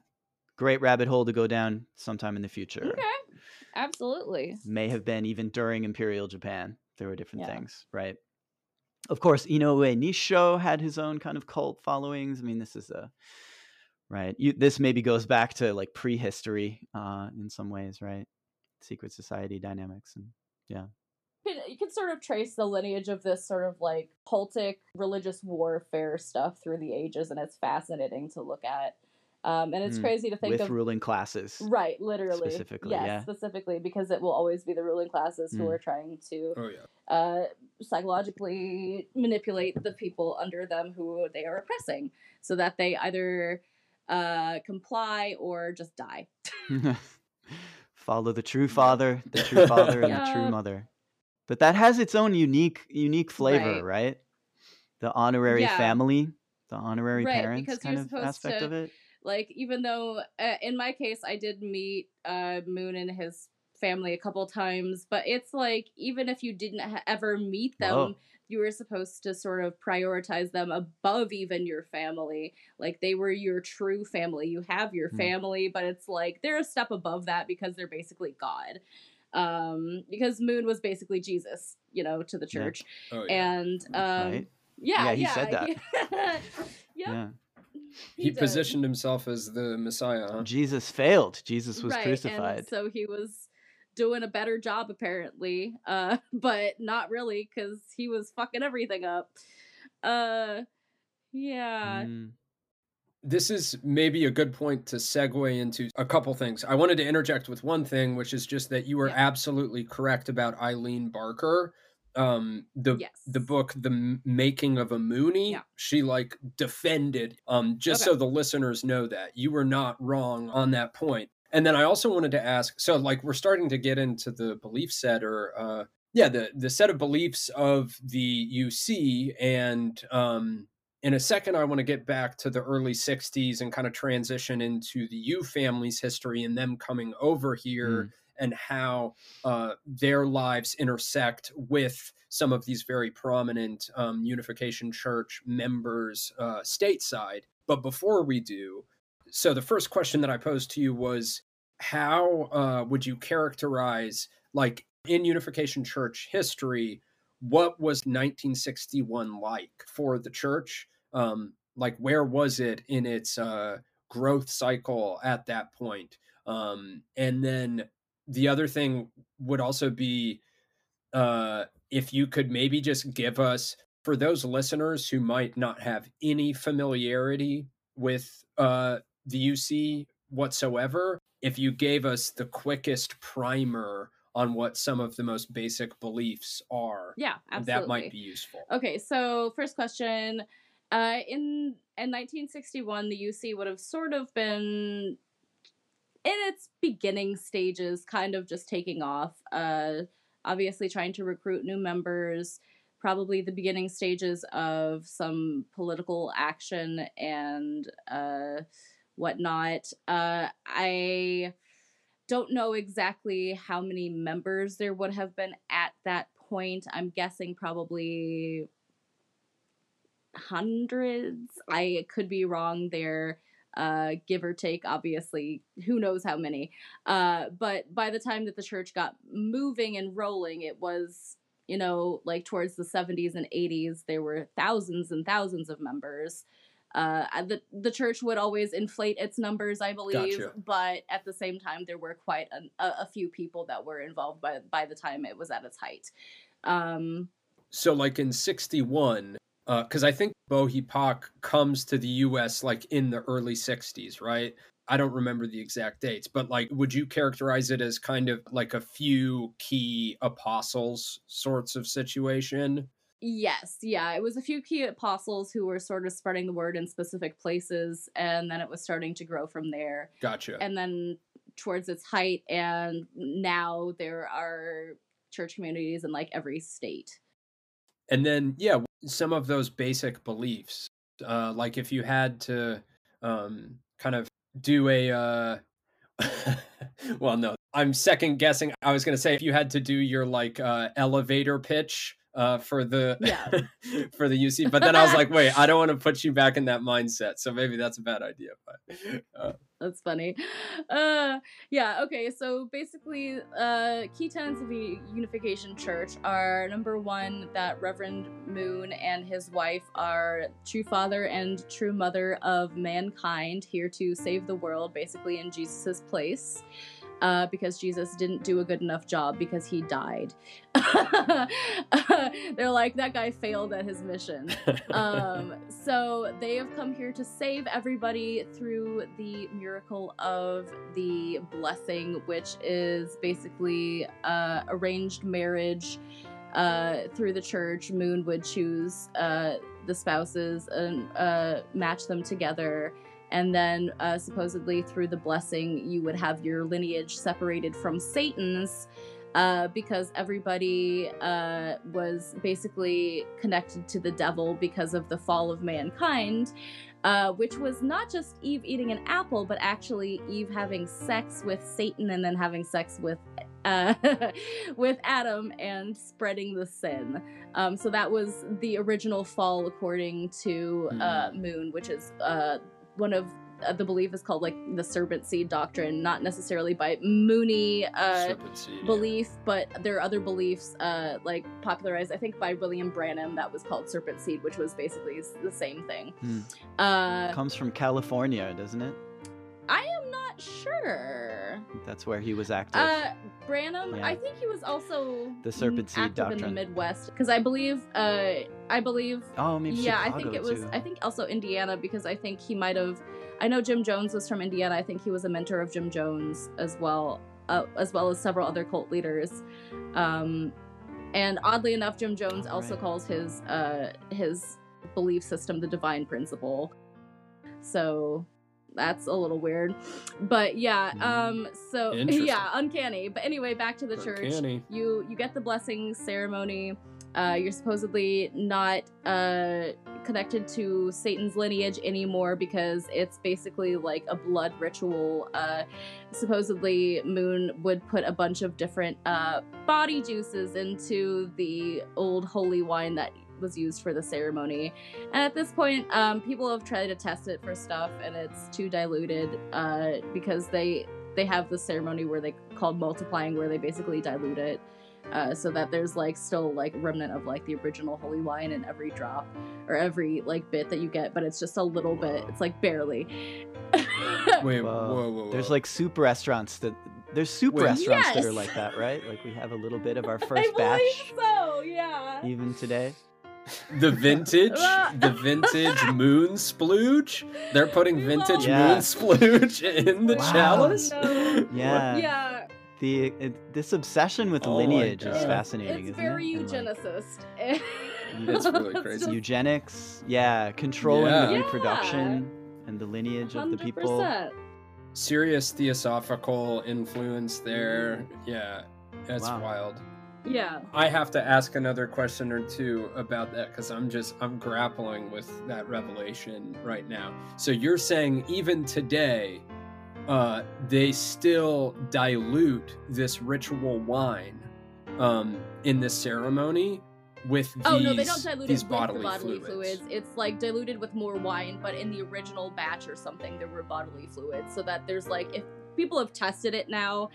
Great rabbit hole to go down sometime in the future. okay absolutely May have been even during Imperial Japan. There were different Yeah. things, right? Of course, Inoue Nisho had his own kind of cult followings. I mean, this is a right. You, this maybe goes back to like prehistory uh, in some ways, right? Secret society dynamics and yeah. you can, you can sort of trace the lineage of this sort of like cultic religious warfare stuff through the ages and it's fascinating to look at um, and it's Mm, crazy to think with of ruling classes. Right, literally. Specifically, yes, yeah. specifically because it will always be the ruling classes who Mm. are trying to Oh yeah. uh, psychologically manipulate the people under them who they are oppressing, so that they either uh, comply or just die. Follow the true father, the true father, and the true mother. But that has its own unique, unique flavor, Right. right? The honorary Yeah. family, the honorary Right, parents because kind of aspect to- of it. Like even though uh, in my case I did meet uh, Moon and his family a couple times, but it's like even if you didn't ha- ever meet them. Whoa. You were supposed to sort of prioritize them above even your family. Like they were your true family. You have your Hmm. family, but it's like they're a step above that because they're basically God. Um, because Moon was basically Jesus, you know, to the Yeah. church. Oh yeah. And um, Right. yeah, Yeah, he said that. yep. Yeah. He, did. positioned himself as the Messiah. Huh? Jesus failed. Jesus was right, crucified. And so he was doing a better job apparently, uh, but not really because he was fucking everything up. Uh, yeah. Mm. This is maybe a good point to segue into a couple things. I wanted to interject with one thing, which is just that you were Yeah. absolutely correct about Eileen Barker. Um, the Yes. the book, The Making of a Moonie, Yeah. she like defended. Um, just Okay. so the listeners know that you were not wrong on that point. And then I also wanted to ask, so like we're starting to get into the belief set or uh yeah, the the set of beliefs of the UC and um in a second I want to get back to the early 60s and kind of transition into the Yoo family's history and them coming over here Mm. And how uh, their lives intersect with some of these very prominent um, Unification Church members uh, stateside. But before we do, so the first question that I posed to you was how uh, would you characterize, like in Unification Church history, what was 1961 like for the church? Um, like, where was it in its uh, growth cycle at that point? Um, and then the other thing would also be uh, if you could maybe just give us, for those listeners who might not have any familiarity with uh, the UC whatsoever, if you gave us the quickest primer on what some of the most basic beliefs are. Yeah, absolutely. that might be useful. Okay, so first question. Uh, in in 1961, the UC would have sort of been in its beginning stages, kind of just taking off. Uh, obviously, trying to recruit new members. Probably the beginning stages of some political action and uh, whatnot. Uh, I don't know exactly how many members there would have been at that point. I'm guessing probably hundreds. I could be wrong there, uh, give or take, obviously. Who knows how many. Uh, but by the time that the church got moving and rolling, it was, you know, like towards the 70s and 80s, there were thousands and thousands of members. Uh, the the church would always inflate its numbers, I believe, Gotcha. but at the same time, there were quite an, a, a few people that were involved by by the time it was at its height. Um, So, like in 61, Uh, because I think Bo Hi Park comes to the US like in the early 60s, right? I don't remember the exact dates, but like, would you characterize it as kind of like a few key apostles sorts of situation? Yes, yeah. It was a few key apostles who were sort of spreading the word in specific places, and then it was starting to grow from there. Gotcha. And then towards its height, and now there are church communities in like every state. And then, yeah, some of those basic beliefs, uh, like if you had to um, kind of do a, uh, well, no, I'm second guessing. I was going to say if you had to do your like uh, elevator pitch uh, for the yeah. for the UC, but then I was like, wait, I don't want to put you back in that mindset, so maybe that's a bad idea. But uh, That's funny. Uh, yeah, okay, so basically, uh, key tenets of the Unification Church are number one, that Reverend Moon and his wife are true father and true mother of mankind, here to save the world, basically in Jesus' place. Uh, because Jesus didn't do a good enough job because he died. They're like, that guy failed at his mission. um, so they have come here to save everybody through the miracle of the blessing, which is basically uh, arranged marriage. Uh, through the church, Moon would choose uh, the spouses and uh, match them together. And then, uh, supposedly, through the blessing, you would have your lineage separated from Satan's uh, because everybody uh, was basically connected to the devil because of the fall of mankind, uh, which was not just Eve eating an apple, but actually Eve having sex with Satan and then having sex with. Uh, with Adam and spreading the sin. Um, so that was the original fall, according to uh, Moon, which is uh, one of uh, the belief is called like the serpent seed doctrine, not necessarily by Moonie uh, Serpent seed, yeah. belief, but there are other beliefs uh, like popularized, I think, by William Branham that was called serpent seed, which was basically the same thing. Hmm. Uh, Comes from California, doesn't it? I am not sure. That's where he was active. Uh, Branham, Yeah. I think he was also The serpent seed active in the. Midwest because I believe, uh, I believe. Oh, maybe yeah, I think Chicago, it was. too. I think also Indiana because I think he might have. I know Jim Jones was from Indiana. I think he was a mentor of Jim Jones as well, uh, as well as several other cult leaders. Um, and oddly enough, Jim Jones also calls his uh, his belief system the divine principle. So that's a little weird. But yeah, um so yeah, uncanny. But anyway, back to the church. You you get the blessing ceremony. Uh, you're supposedly not uh, connected to Satan's lineage anymore because it's basically like a blood ritual. Uh, supposedly, Moon would put a bunch of different uh, body juices into the old holy wine that was used for the ceremony. And at this point, um, people have tried to test it for stuff, and it's too diluted uh, because they they have the ceremony where they called multiplying, where they basically dilute it. Uh, so that there's like still like remnant of like the original holy wine in every drop or every like bit that you get, but it's just a little bit. It's like barely. Wait, Whoa. whoa, whoa, There's like soup restaurants that there's soup Wait. restaurants that are like that, right? Like we have a little bit of our I first believe batch so. Yeah. even today. The vintage, the vintage moon splooge. They're putting vintage Yeah. moon splooge in the Wow. chalice. No. Yeah. Yeah. the it, this obsession with Oh lineage is fascinating. It's isn't very it? And, like, eugenicist. It's really crazy. eugenics, yeah, controlling Yeah. the Yeah. reproduction and the lineage of the people. 100%. Serious theosophical influence there. Yeah, that's Wow. wild. Yeah. I have to ask another question or two about that because I'm just I'm grappling with that revelation right now. So you're saying even today, uh, they still dilute this ritual wine um, in this ceremony with these, Oh no, they don't dilute these it with bodily, the bodily fluids. fluids. It's like diluted with more wine, but in the original batch or something, there were bodily fluids, so that there's like if people have tested it now,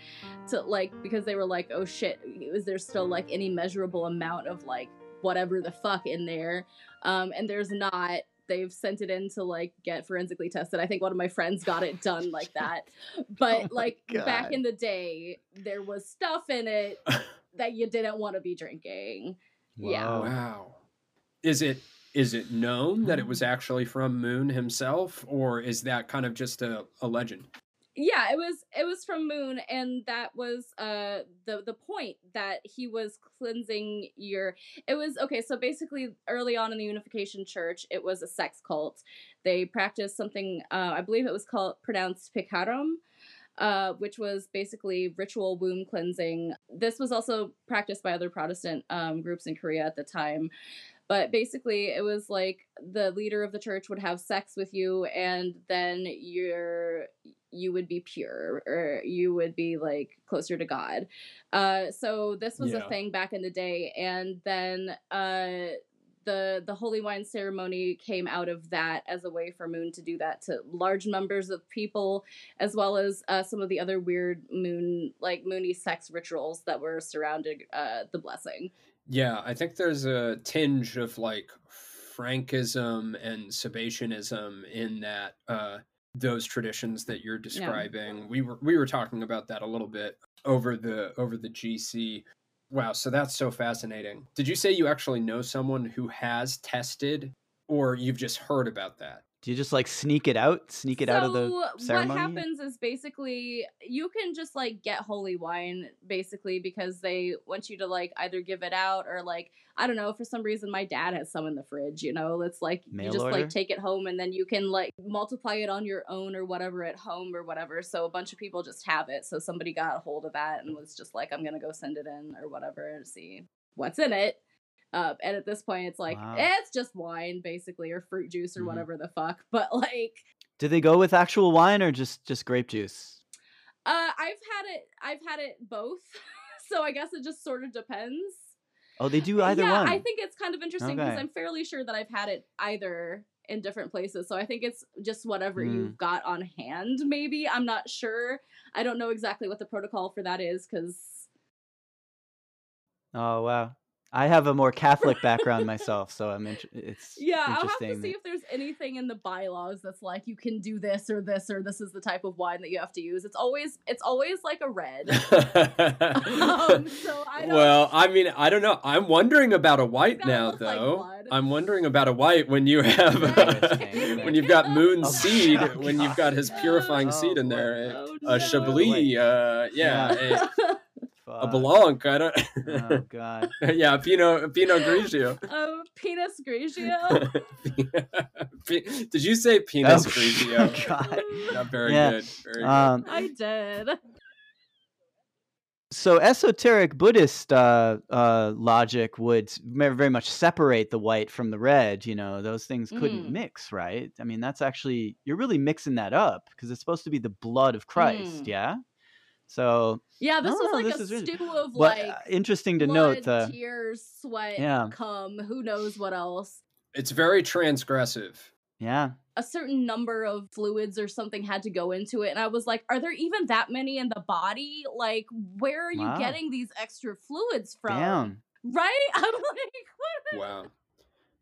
to like because they were like, oh shit, is there still like any measurable amount of like whatever the fuck in there? Um, and there's not. They've sent it in to like get forensically tested. I think one of my friends got it done like that. But Oh my like back in the day, there was stuff in it that you didn't want to be drinking. Yeah. Wow. Is it is it known that it was actually from Moon himself, or is that kind of just a, a legend? Yeah it was it was from moon and that was uh the the point that he was cleansing your it was okay so basically early on in the unification church it was a sex cult they practiced something uh i believe it was called pronounced picarum uh, which was basically ritual womb cleansing. This was also practiced by other Protestant um, groups in Korea at the time. But basically, it was like the leader of the church would have sex with you, and then you're you would be pure, or you would be like closer to God. Uh, so this was Yeah. a thing back in the day, and then uh, the the holy wine ceremony came out of that as a way for Moon to do that to large numbers of people, as well as uh, some of the other weird Moon like Moonie sex rituals that were surrounding uh, the blessing. Yeah, I think there's a tinge of like Frankism and Sabbatianism in that uh those traditions that you're describing. We were we were talking about that a little bit over the over the GC. Wow, so that's so fascinating. Did you say you actually know someone who has tested or you've just heard about that? Do you just like sneak it out, sneak it out of the So ceremony? what happens is basically you can just like get holy wine basically because they want you to like either give it out or like I don't know for some reason my dad has some in the fridge you know it's like Mail you just order? like take it home and then you can like multiply it on your own or whatever at home or whatever so a bunch of people just have it so somebody got a hold of that and was just like I'm gonna go send it in or whatever and see what's in it uh, and at this point it's like Wow. eh, it's just wine basically or fruit juice or Mhm. whatever the fuck but like Do they go with actual wine or just just grape juice? Uh, I've had it. I've had it both. so I guess it just sort of depends. Oh, they do either yeah, one. I think it's kind of interesting because Okay. I'm fairly sure that I've had it either in different places. So I think it's just whatever Mm. you've got on hand. Maybe I'm not sure. I don't know exactly what the protocol for that is because Oh wow. I have a more Catholic background myself, so I'm int- it's yeah, I'll have interesting. to see if there's anything in the bylaws that's like you can do this or this or this is the type of wine that you have to use. It's always it's always like a red. um, so I don't Well, I mean, I don't know. I'm wondering about a white now, look like though. I'm wondering about a white when you have when you've got Moon seed, when you've got his purifying seed in there, Oh, a, a Chablis, uh, yeah, a, a Blanc. I don't. Oh god. yeah, a Pinot, a Pinot Grigio. um, penis grigio. Did you say Pinot Oh, Grigio? God. Not very Yeah. good. Very Um, I did. so esoteric Buddhist uh, uh, logic would very very much separate the white from the red. You know, those things couldn't Mm. mix, right? I mean, that's actually you're really mixing that up because it's supposed to be the blood of Christ, Mm. yeah. So Yeah, this was know, like this a is really- stew of but, like uh, interesting to blood, note the tears, sweat, Yeah. cum, who knows what else. It's very transgressive. yeah. A certain number of fluids or something had to go into it, and I was like, "Are there even that many in the body? Like, where are you Wow. getting these extra fluids from? Damn. Right? I'm like, what? Wow.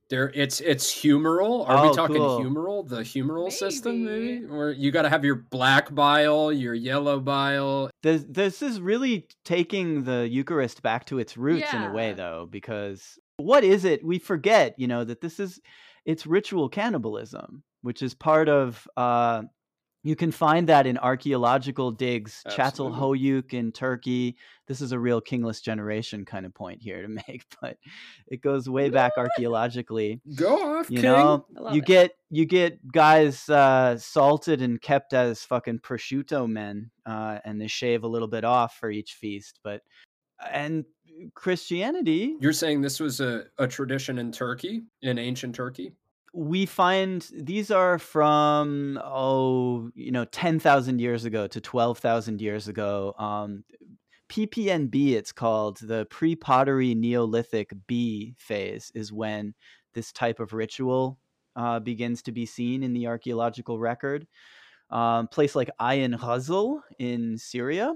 There, it's it's humoral. Are Oh, we talking cool. humoral? The humoral system, maybe, or you got to have your black bile, your yellow bile. This this is really taking the Eucharist back to its roots in a way, though, because what is it? We forget, you know, that this is it's ritual cannibalism, which is part of uh, You can find that in archaeological digs, Absolutely. Çatalhöyük in Turkey. This is a real kingless generation kind of point here to make, but it goes way back archaeologically. Go off, You King. know, you it. get you get guys uh, salted and kept as fucking prosciutto men, uh, and they shave a little bit off for each feast. But and Christianity, You're saying this was a, a tradition in Turkey, in ancient Turkey? We find these are from oh you know 10,000 years ago to 12,000 years ago um PPNB it's called the pre-pottery neolithic B phase is when this type of ritual uh, begins to be seen in the archaeological record. Um place like Ain Ghazal in Syria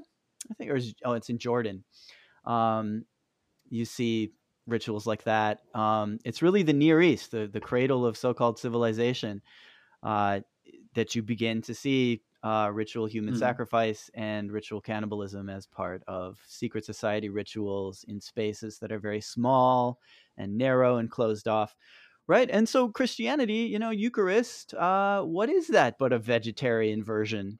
I think or oh it's in Jordan. Um you see rituals like that. Um, it's really the Near East, the, the cradle of so called civilization, uh, that you begin to see uh, ritual human Mm. sacrifice and ritual cannibalism as part of secret society rituals in spaces that are very small and narrow and closed off. Right. And so Christianity, you know, Eucharist, uh, what is that but a vegetarian version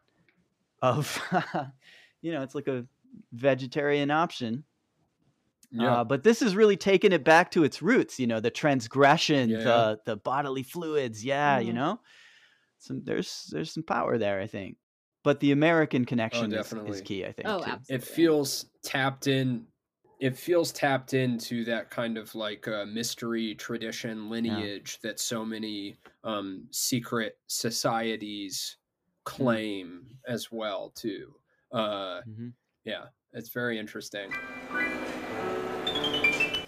of, you know, it's like a vegetarian option. Yeah. Uh, but this is really taking it back to its roots, you know, the transgression, Yeah, yeah. the the bodily fluids, yeah, you Mhm. know. Some there's there's some power there, I think. But the American connection is, is key, I think. Oh, too. absolutely. It feels tapped in. It feels tapped into that kind of like uh, mystery tradition lineage that so many um, secret societies claim as well too. Uh, Mhm. Yeah, it's very interesting.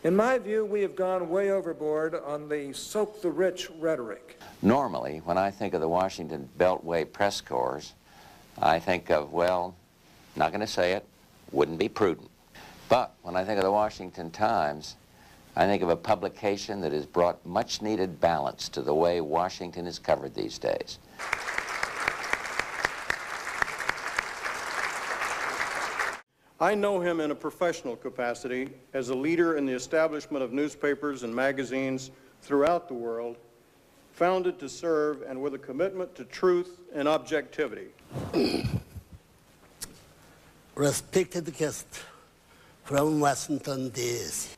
In my view, we have gone way overboard on the soak the rich rhetoric. Normally, when I think of the Washington Beltway press corps, I think of, well, not going to say it, wouldn't be prudent. But when I think of the Washington Times, I think of a publication that has brought much needed balance to the way Washington is covered these days. I know him in a professional capacity as a leader in the establishment of newspapers and magazines throughout the world, founded to serve and with a commitment to truth and objectivity. Respected guest from Washington, D.C.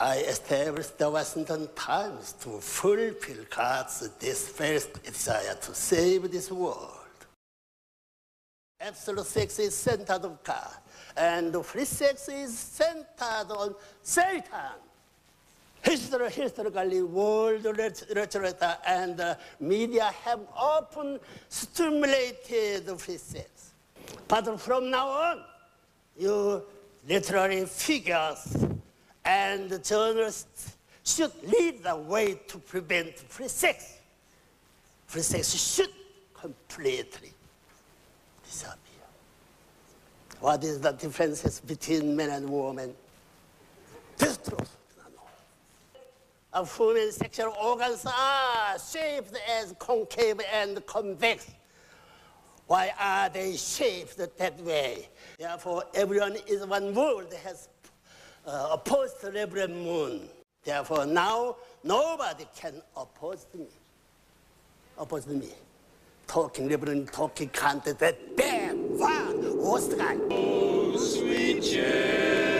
I established the Washington Times to fulfill God's dispersed desire to save this world. Absolute sex is centered on God, and free sex is centered on Satan. History, historically, world literature and uh, media have often stimulated free sex. But from now on, you literary figures and journalists should lead the way to prevent free sex. Free sex should completely disappear. What is the differences between men and women? This truth. Of human sexual organs are shaped as concave and convex. Why are they shaped that way? Therefore, everyone is one world has uh, opposed to Reverend Moon. Therefore, now nobody can oppose me. Oppose me. Talking Reverend, talking content, that worst sweet